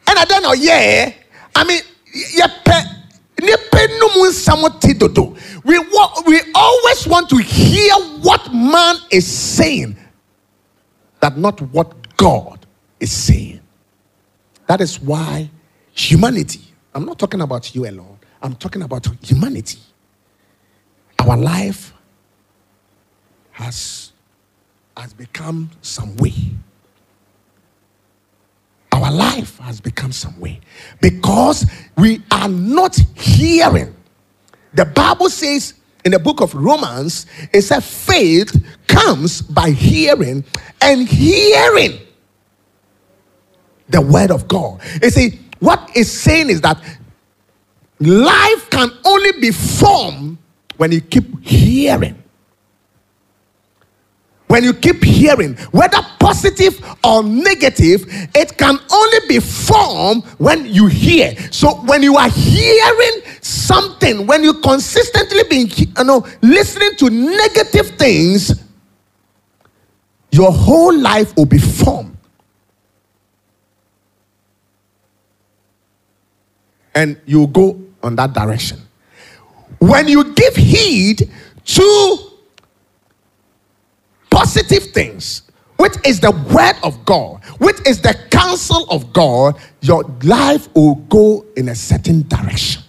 ɛna dɛn na. I mean, yɛpɛ We we always want to hear what man is saying, that not what God is saying. That is why humanity. I'm not talking about you alone. I'm talking about humanity. Our life has has become some way. Our life has become some way because we are not hearing. The Bible says in the book of Romans, it says faith comes by hearing and hearing the word of God. You see, what it's saying is that life can only be formed when you keep hearing. When you keep hearing, whether positive or negative, it can only be formed when you hear. So when you are hearing something, when you consistently be you know listening to negative things, your whole life will be formed. And you go on that direction. When you give heed to positive things, which is the word of God, which is the counsel of God, your life will go in a certain direction.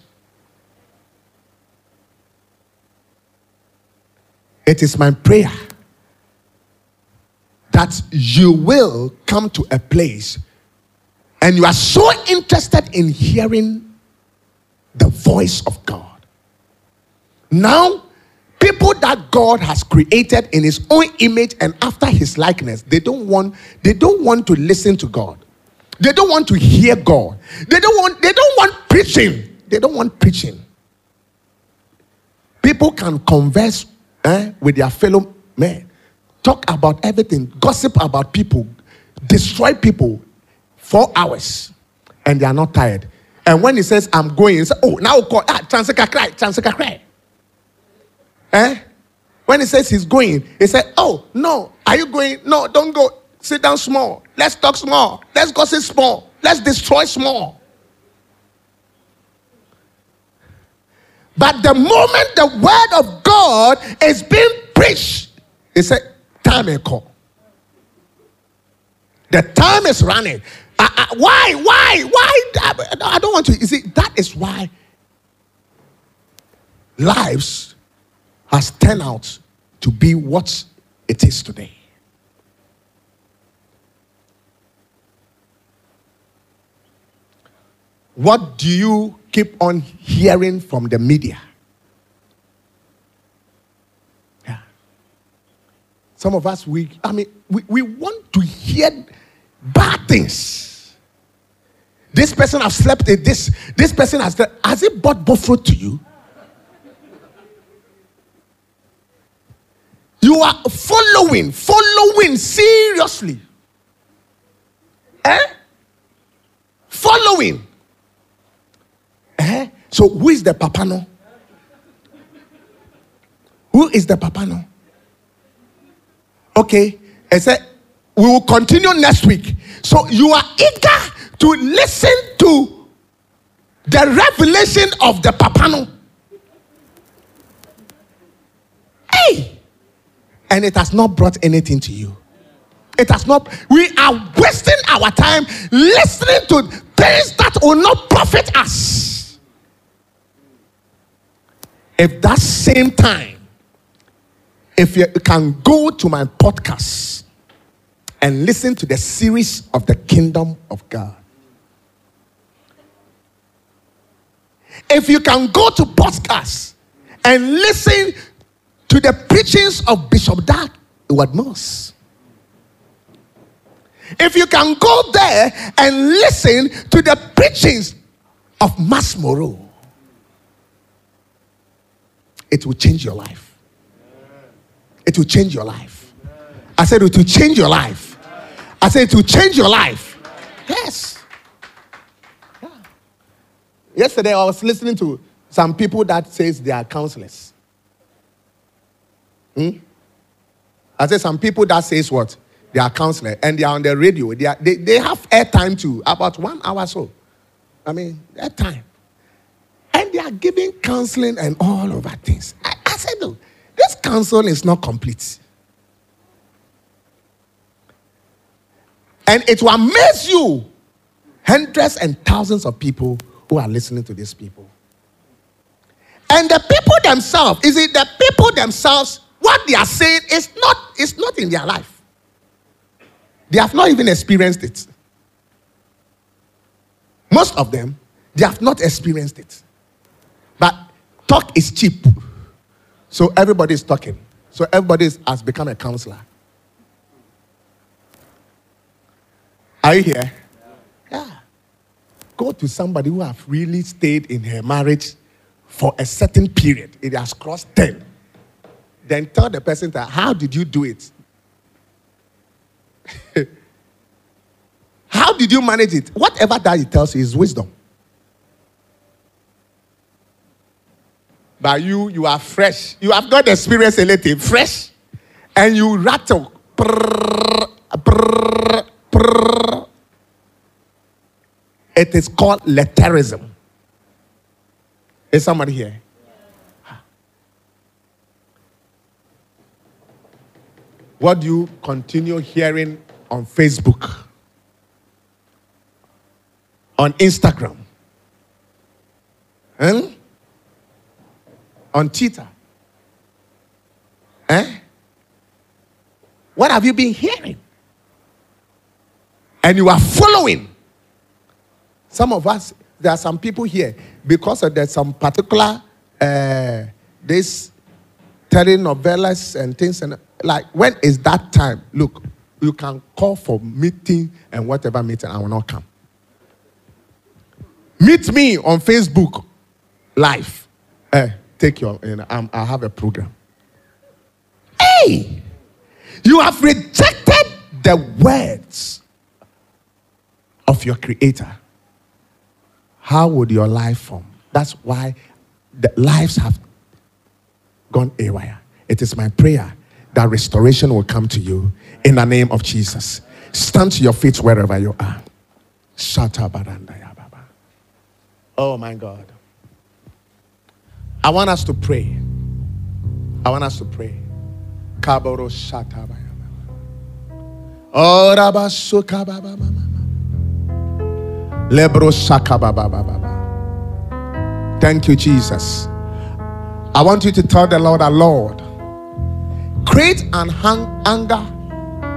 It is my prayer that you will come to a place and you are so interested in hearing the voice of God. Now, people that God has created in his own image and after his likeness, they don't want they don't want to listen to God. They don't want to hear God. They don't want they don't want preaching. They don't want preaching. People can converse eh, with their fellow men, talk about everything, gossip about people, destroy people for hours, and they are not tired. And when he says, I'm going, he says, Oh, now call ah, cry, cry. Eh? When he says he's going, he said, Oh, no, are you going? No, don't go. Sit down small. Let's talk small. Let's gossip small. Let's destroy small. But the moment the word of God is being preached, he said, Time will call. The time is running. Why? Why? Why? I don't want to. You see, that is why lives has turned out to be what it is today. What do you keep on hearing from the media? Yeah. Some of us, we, I mean, we, we want to hear bad things. This person has slept in this. This person has has it bought both to you? You are following, following seriously. Eh? Following. Eh? So who is the papano? Who is the papano? Okay. I said we will continue next week. So you are eager to listen to the revelation of the papano. Hey! And it has not brought anything to you. It has not, we are wasting our time listening to things that will not profit us. If that same time, if you can go to my podcast and listen to the series of the kingdom of God. If you can go to podcasts and listen to the preachings of Bishop Dag Heward-Mills. If you can go there and listen to the preachings of Mas Moreau, it will change your life. It will change your life. I said it will change your life. I said it will change your life. Yes. Yeah. Yesterday I was listening to some people that says they are counselors. Hmm? I said some people that says what? They are counselor and they are on the radio. They, are, they, they have airtime too, about one hour so. I mean, airtime. And they are giving counseling and all that things. I, I said, no, this counsel is not complete. And it will amaze you hundreds and thousands of people who are listening to these people. And the people themselves, is it the people themselves what they are saying is not, is not in their life. They have not even experienced it. Most of them, they have not experienced it. But talk is cheap. So everybody is talking. So everybody has become a counselor. Are you here? Yeah. Go to somebody who have really stayed in her marriage for a certain period. It has crossed 10. Then tell the person that, how did you do it? how did you manage it? Whatever that he tells you is wisdom. But you, you are fresh. You have not experienced anything fresh. And you rattle. It is called letterism. Is somebody here? What do you continue hearing on Facebook? On Instagram? On Twitter? Eh? What have you been hearing? And you are following. Some of us, there are some people here, because of there's some particular uh, this telenovelas and things, and like when is that time? Look, you can call for meeting and whatever meeting, I will not come. Meet me on Facebook live. Eh, take your, you know, I'm, I have a program. Hey, you have rejected the words of your creator. How would your life form? That's why the lives have gone awry. It is my prayer that restoration will come to you in the name of Jesus. Stand to your feet wherever you are. Oh my God. I want us to pray. I want us to pray. Kaboro shata baya baba. Oh rabasuka baba mama. Lebro shaka baba baba. Thank you, Jesus. I want you to tell the Lord, our Lord, create an hung, anger,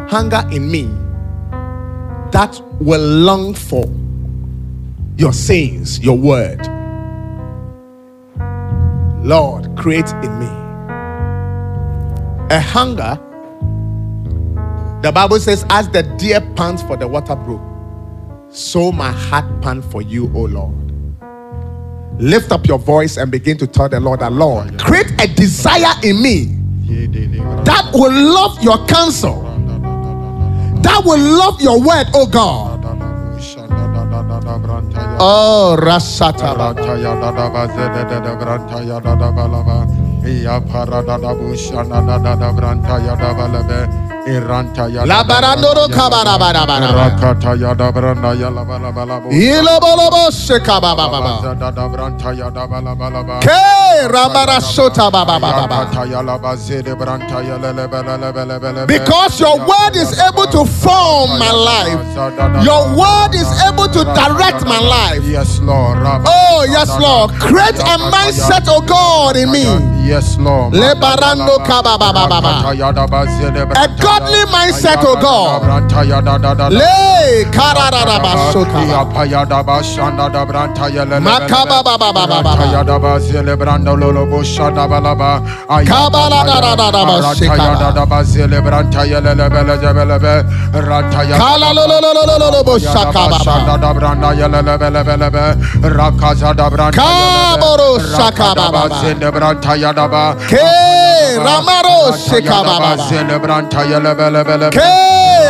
hunger in me that will long for your sayings, your word. Lord, create in me a hunger. The Bible says, as the deer pants for the water brook, so my heart pants for you, O Lord. Lift up your voice and begin to tell the Lord, that Lord, create a desire in me that will love your counsel, that will love your word, oh God. Oh, Rasata. Because your word is able to form my life. Your word is able to direct my life. Yes, Lord. Oh, yes, Lord. Create a mindset, oh God, in me. Yes, Lord. Lebarando kababababa. Godly mindset, oh God. Le.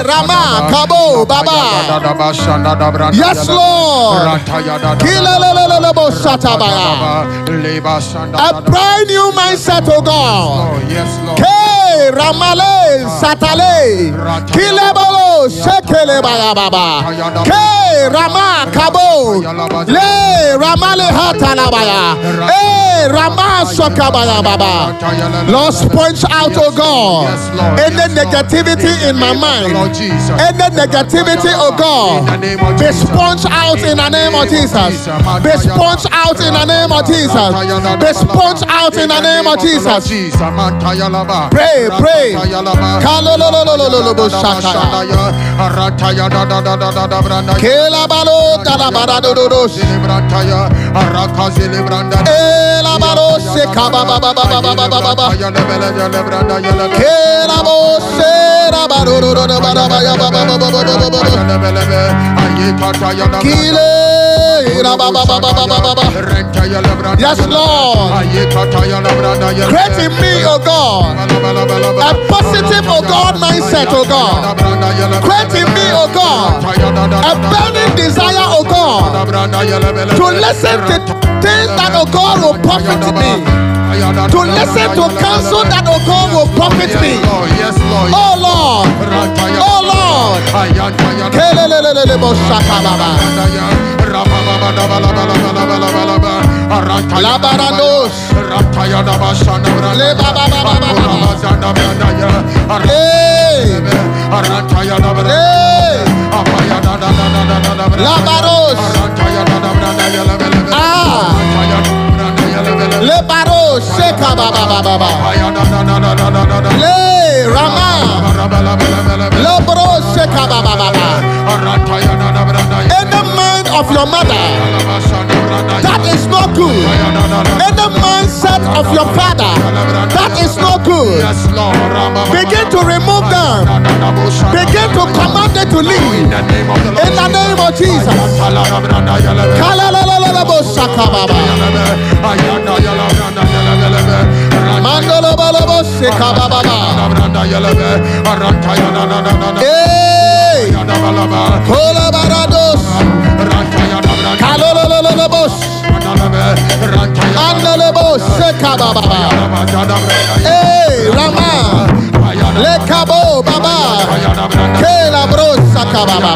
Rama kabo baba. Yes, Lord. A brand new mindset, oh God. Yes, Lord. Ke ramale satale. Kilebolo shekele baba. Ke rama kabo. Le ramale hatalabaya. Eh rama shokabaya baba. Lord, sponge out, oh God, any negativity in my mind, any negativity, oh God, be sponged out in the name of Jesus. Be sponged out in the name of Jesus. Be sponged out in the name of Jesus. Pray, pray. Rababababababa. Yes, Lord. Create in me, oh God, a positive, oh God, mindset, oh God. Create in me, oh God, a burning desire, oh God, to listen to things that, oh God, will profit me to listen to counsel that will come will profit me. Oh Lord, oh Lord. Oh, Labarados, Labaros, ah. Le baro sheka ba ba ba ba ba. Le rama. Le baro sheka ba ba ba ba of your mother that is not good. Any mindset of your father that is not good. Begin to remove them. Begin to command them to leave. In the name of the. In the Jesus. Kalalalalalabosakababa. Mandolobolobosekababa. Hey! Kolabarados. Andolebosekababa. Hey, Rama. Lekabo baba. Kela brosakababa.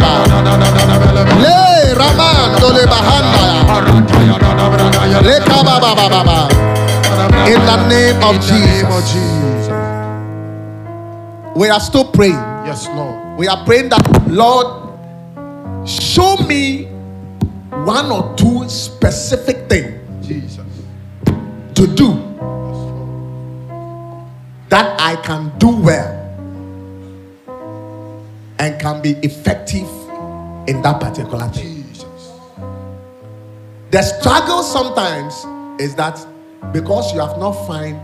Le Raman dole bahanda. Lekababa. In the name of Jesus. We are still praying. Yes, Lord. We are praying that Lord, show me one or two specific things Jesus. to do that I can do well and can be effective in that particular thing. Jesus. The struggle sometimes is that because you have not find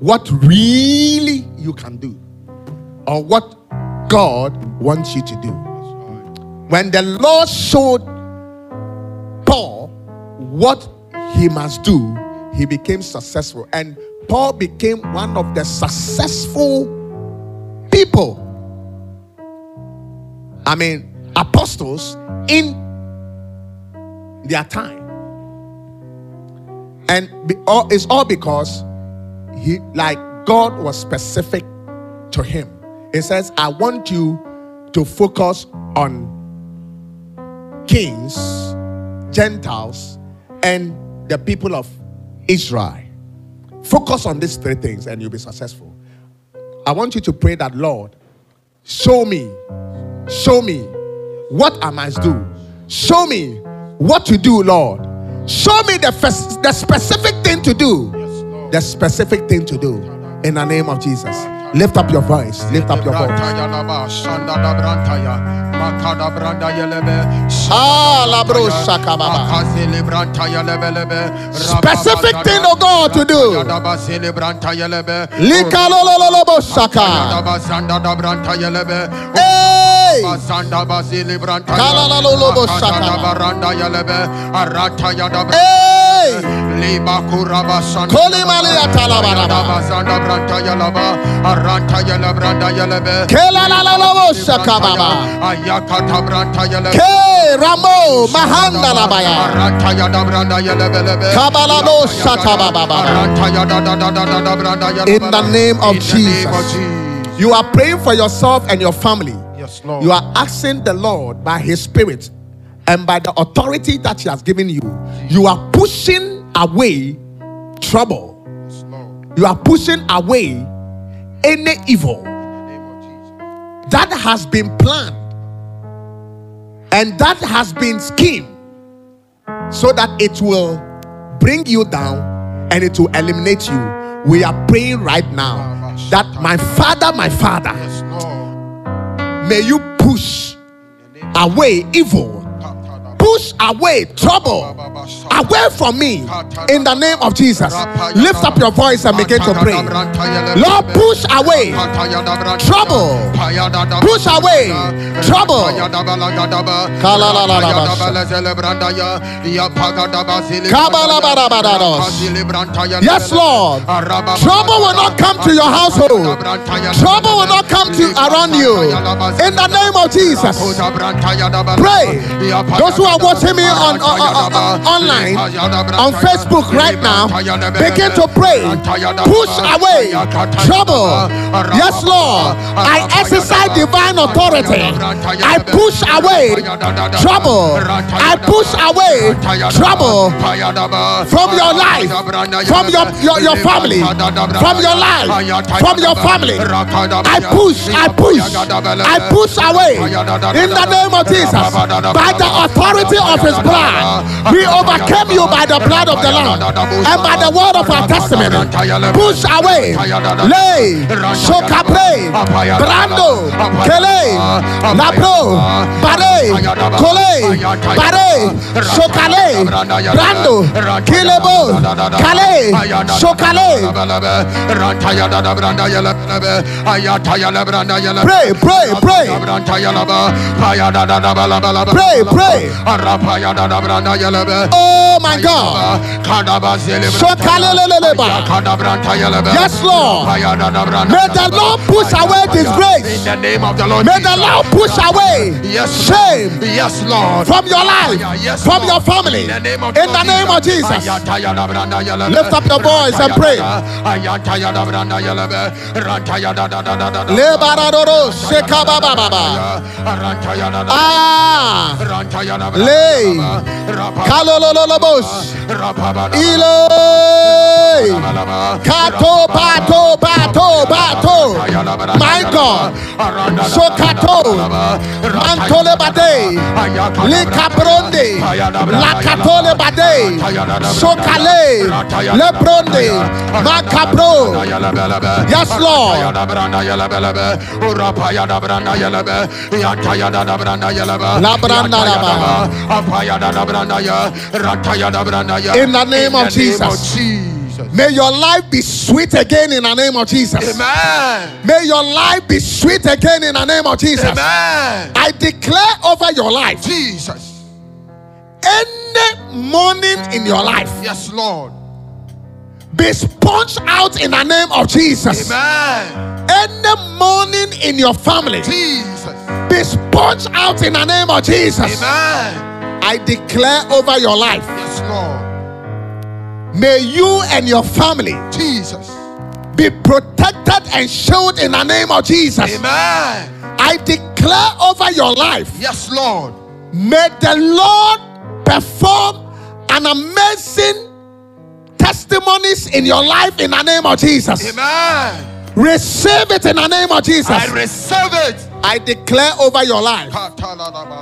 what really you can do or what God wants you to do. When the Lord showed what he must do, he became successful. And Paul became one of the successful people. I mean, apostles in their time. And it's all because he, like, God was specific to him. It says, I want you to focus on kings, Gentiles, and the people of Israel. Focus on these three things and you'll be successful. I want you to pray that, Lord, show me, show me what I must do. Show me what to do, Lord. Show me the, fes- the specific thing to do. The specific thing to do. In the name of Jesus. Lift up your voice. Lift up your voice. Ah, la bro, shaka, baba. Specific thing, oh God, to do. Hey! Hey! Kolimaliya talabaraba. Kelalalobo, shaka, baba. Ke Ramo Mahanda Labaya. Kabalabo Shata baba. In the name of Jesus. You are praying for yourself and your family. Yes, Lord. You are asking the Lord by His Spirit and by the authority that He has given you. You are pushing away trouble. You are pushing away any evil that has been planned and that has been schemed so that it will bring you down and it will eliminate you. We are praying right now that my father, my father, may you push away evil, push away trouble away from me in the name of Jesus. Lift up your voice and begin to pray. Lord, push away trouble, push away trouble. Yes, Lord. Trouble will not come to your household. Trouble will not come to around you. In the name of Jesus. Pray. Those who are watching me on, on- on- on- online, on Facebook right now, begin to pray. Push away trouble. Yes, Lord. I exercise divine authority. I push away trouble. I push away trouble from your life, from your, your, your family, from your life, from your family. I push, I push, I push away in the name of Jesus by the authority mercy of his blood, we overcame you by the blood of the Lamb and by the word of our testimony. Push away, lay, shokapre, brando, kele, labro, bare, kole, bare, shokale, brando, kilebo, kale, shokale. Pray, pray, pray. Pray, pray. Oh my God. Yes, Lord. May the Lord push away disgrace. In the name of the Lord. May the Lord push away shame Yes, Lord. from your life, from your family. In the name of, the name of Jesus. Lift up your voice and pray. Ah. Lay. Kalololobos. Ile. Kato pato pato pato. My God. Sokato. Mantole bade. Likabronde. Lakatole bade. Sokale. Lebronde. Makabro. Yes, Lord. In the name of Jesus. May your life be sweet again in the name of Jesus. Amen. May your life be sweet again in the name of Jesus. Amen. I declare over your life Jesus. any morning in your life Yes, Lord. be sponged out in the name of Jesus. Amen. Any morning in your family Jesus. Be sponged out in the name of Jesus. Amen. I declare over your life Yes, Lord. may you and your family Jesus. be protected and shielded in the name of Jesus. Amen. I declare over your life Yes, Lord. May the Lord perform an amazing testimonies in your life in the name of Jesus. Amen. Receive it in the name of Jesus. I receive it. I declare over your life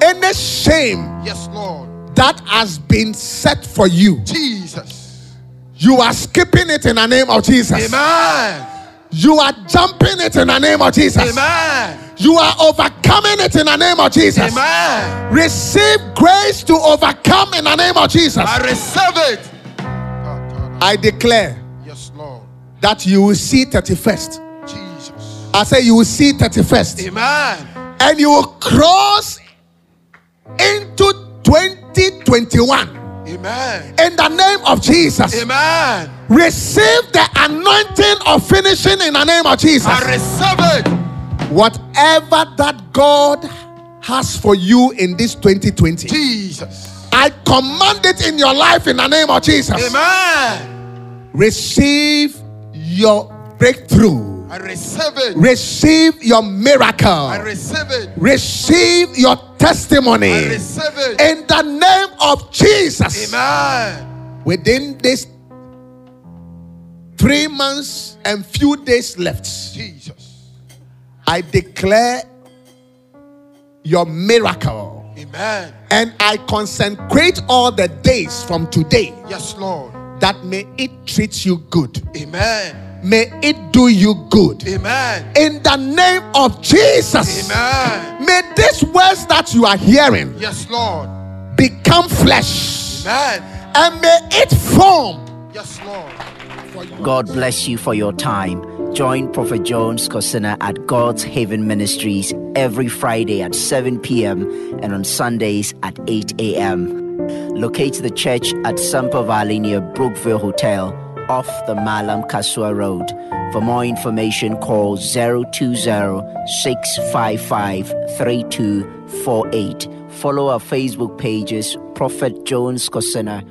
any shame Yes, Lord. that has been set for you, Jesus. you are skipping it in the name of Jesus. Amen. You are jumping it in the name of Jesus. Amen. You are overcoming it in the name of Jesus. Amen. Receive grace to overcome in the name of Jesus. I receive it. I declare Yes, Lord. that you will see 31st. I say you will see 31st. Amen. And you will cross into 2021. Amen. In the name of Jesus. Amen. Receive the anointing of finishing in the name of Jesus. I receive it. Whatever that God has for you in this 2020, Jesus. I command it in your life in the name of Jesus. Amen. Receive your breakthrough. I receive it. Receive your miracle. I receive it. receive your I testimony receive it. in the name of Jesus. Amen. Within this three months and few days left, Jesus. I declare your miracle Amen. and I consecrate all the days from today Yes, Lord. that may it treat you good, Amen. May it do you good. Amen. In the name of Jesus, Amen. may these words that you are hearing Yes, Lord. become flesh. Amen. and may it form. Yes, Lord. God bless you for your time. Join Prophet Jones Cosina at God's Haven Ministries every Friday at 7 p.m. and on Sundays at 8 a.m. Locate the church at Sampa Valley near Brookville Hotel off the Malam Kasoa Road. For more information, call 020 655 3248. Follow our Facebook pages, Prophet Jones Cosina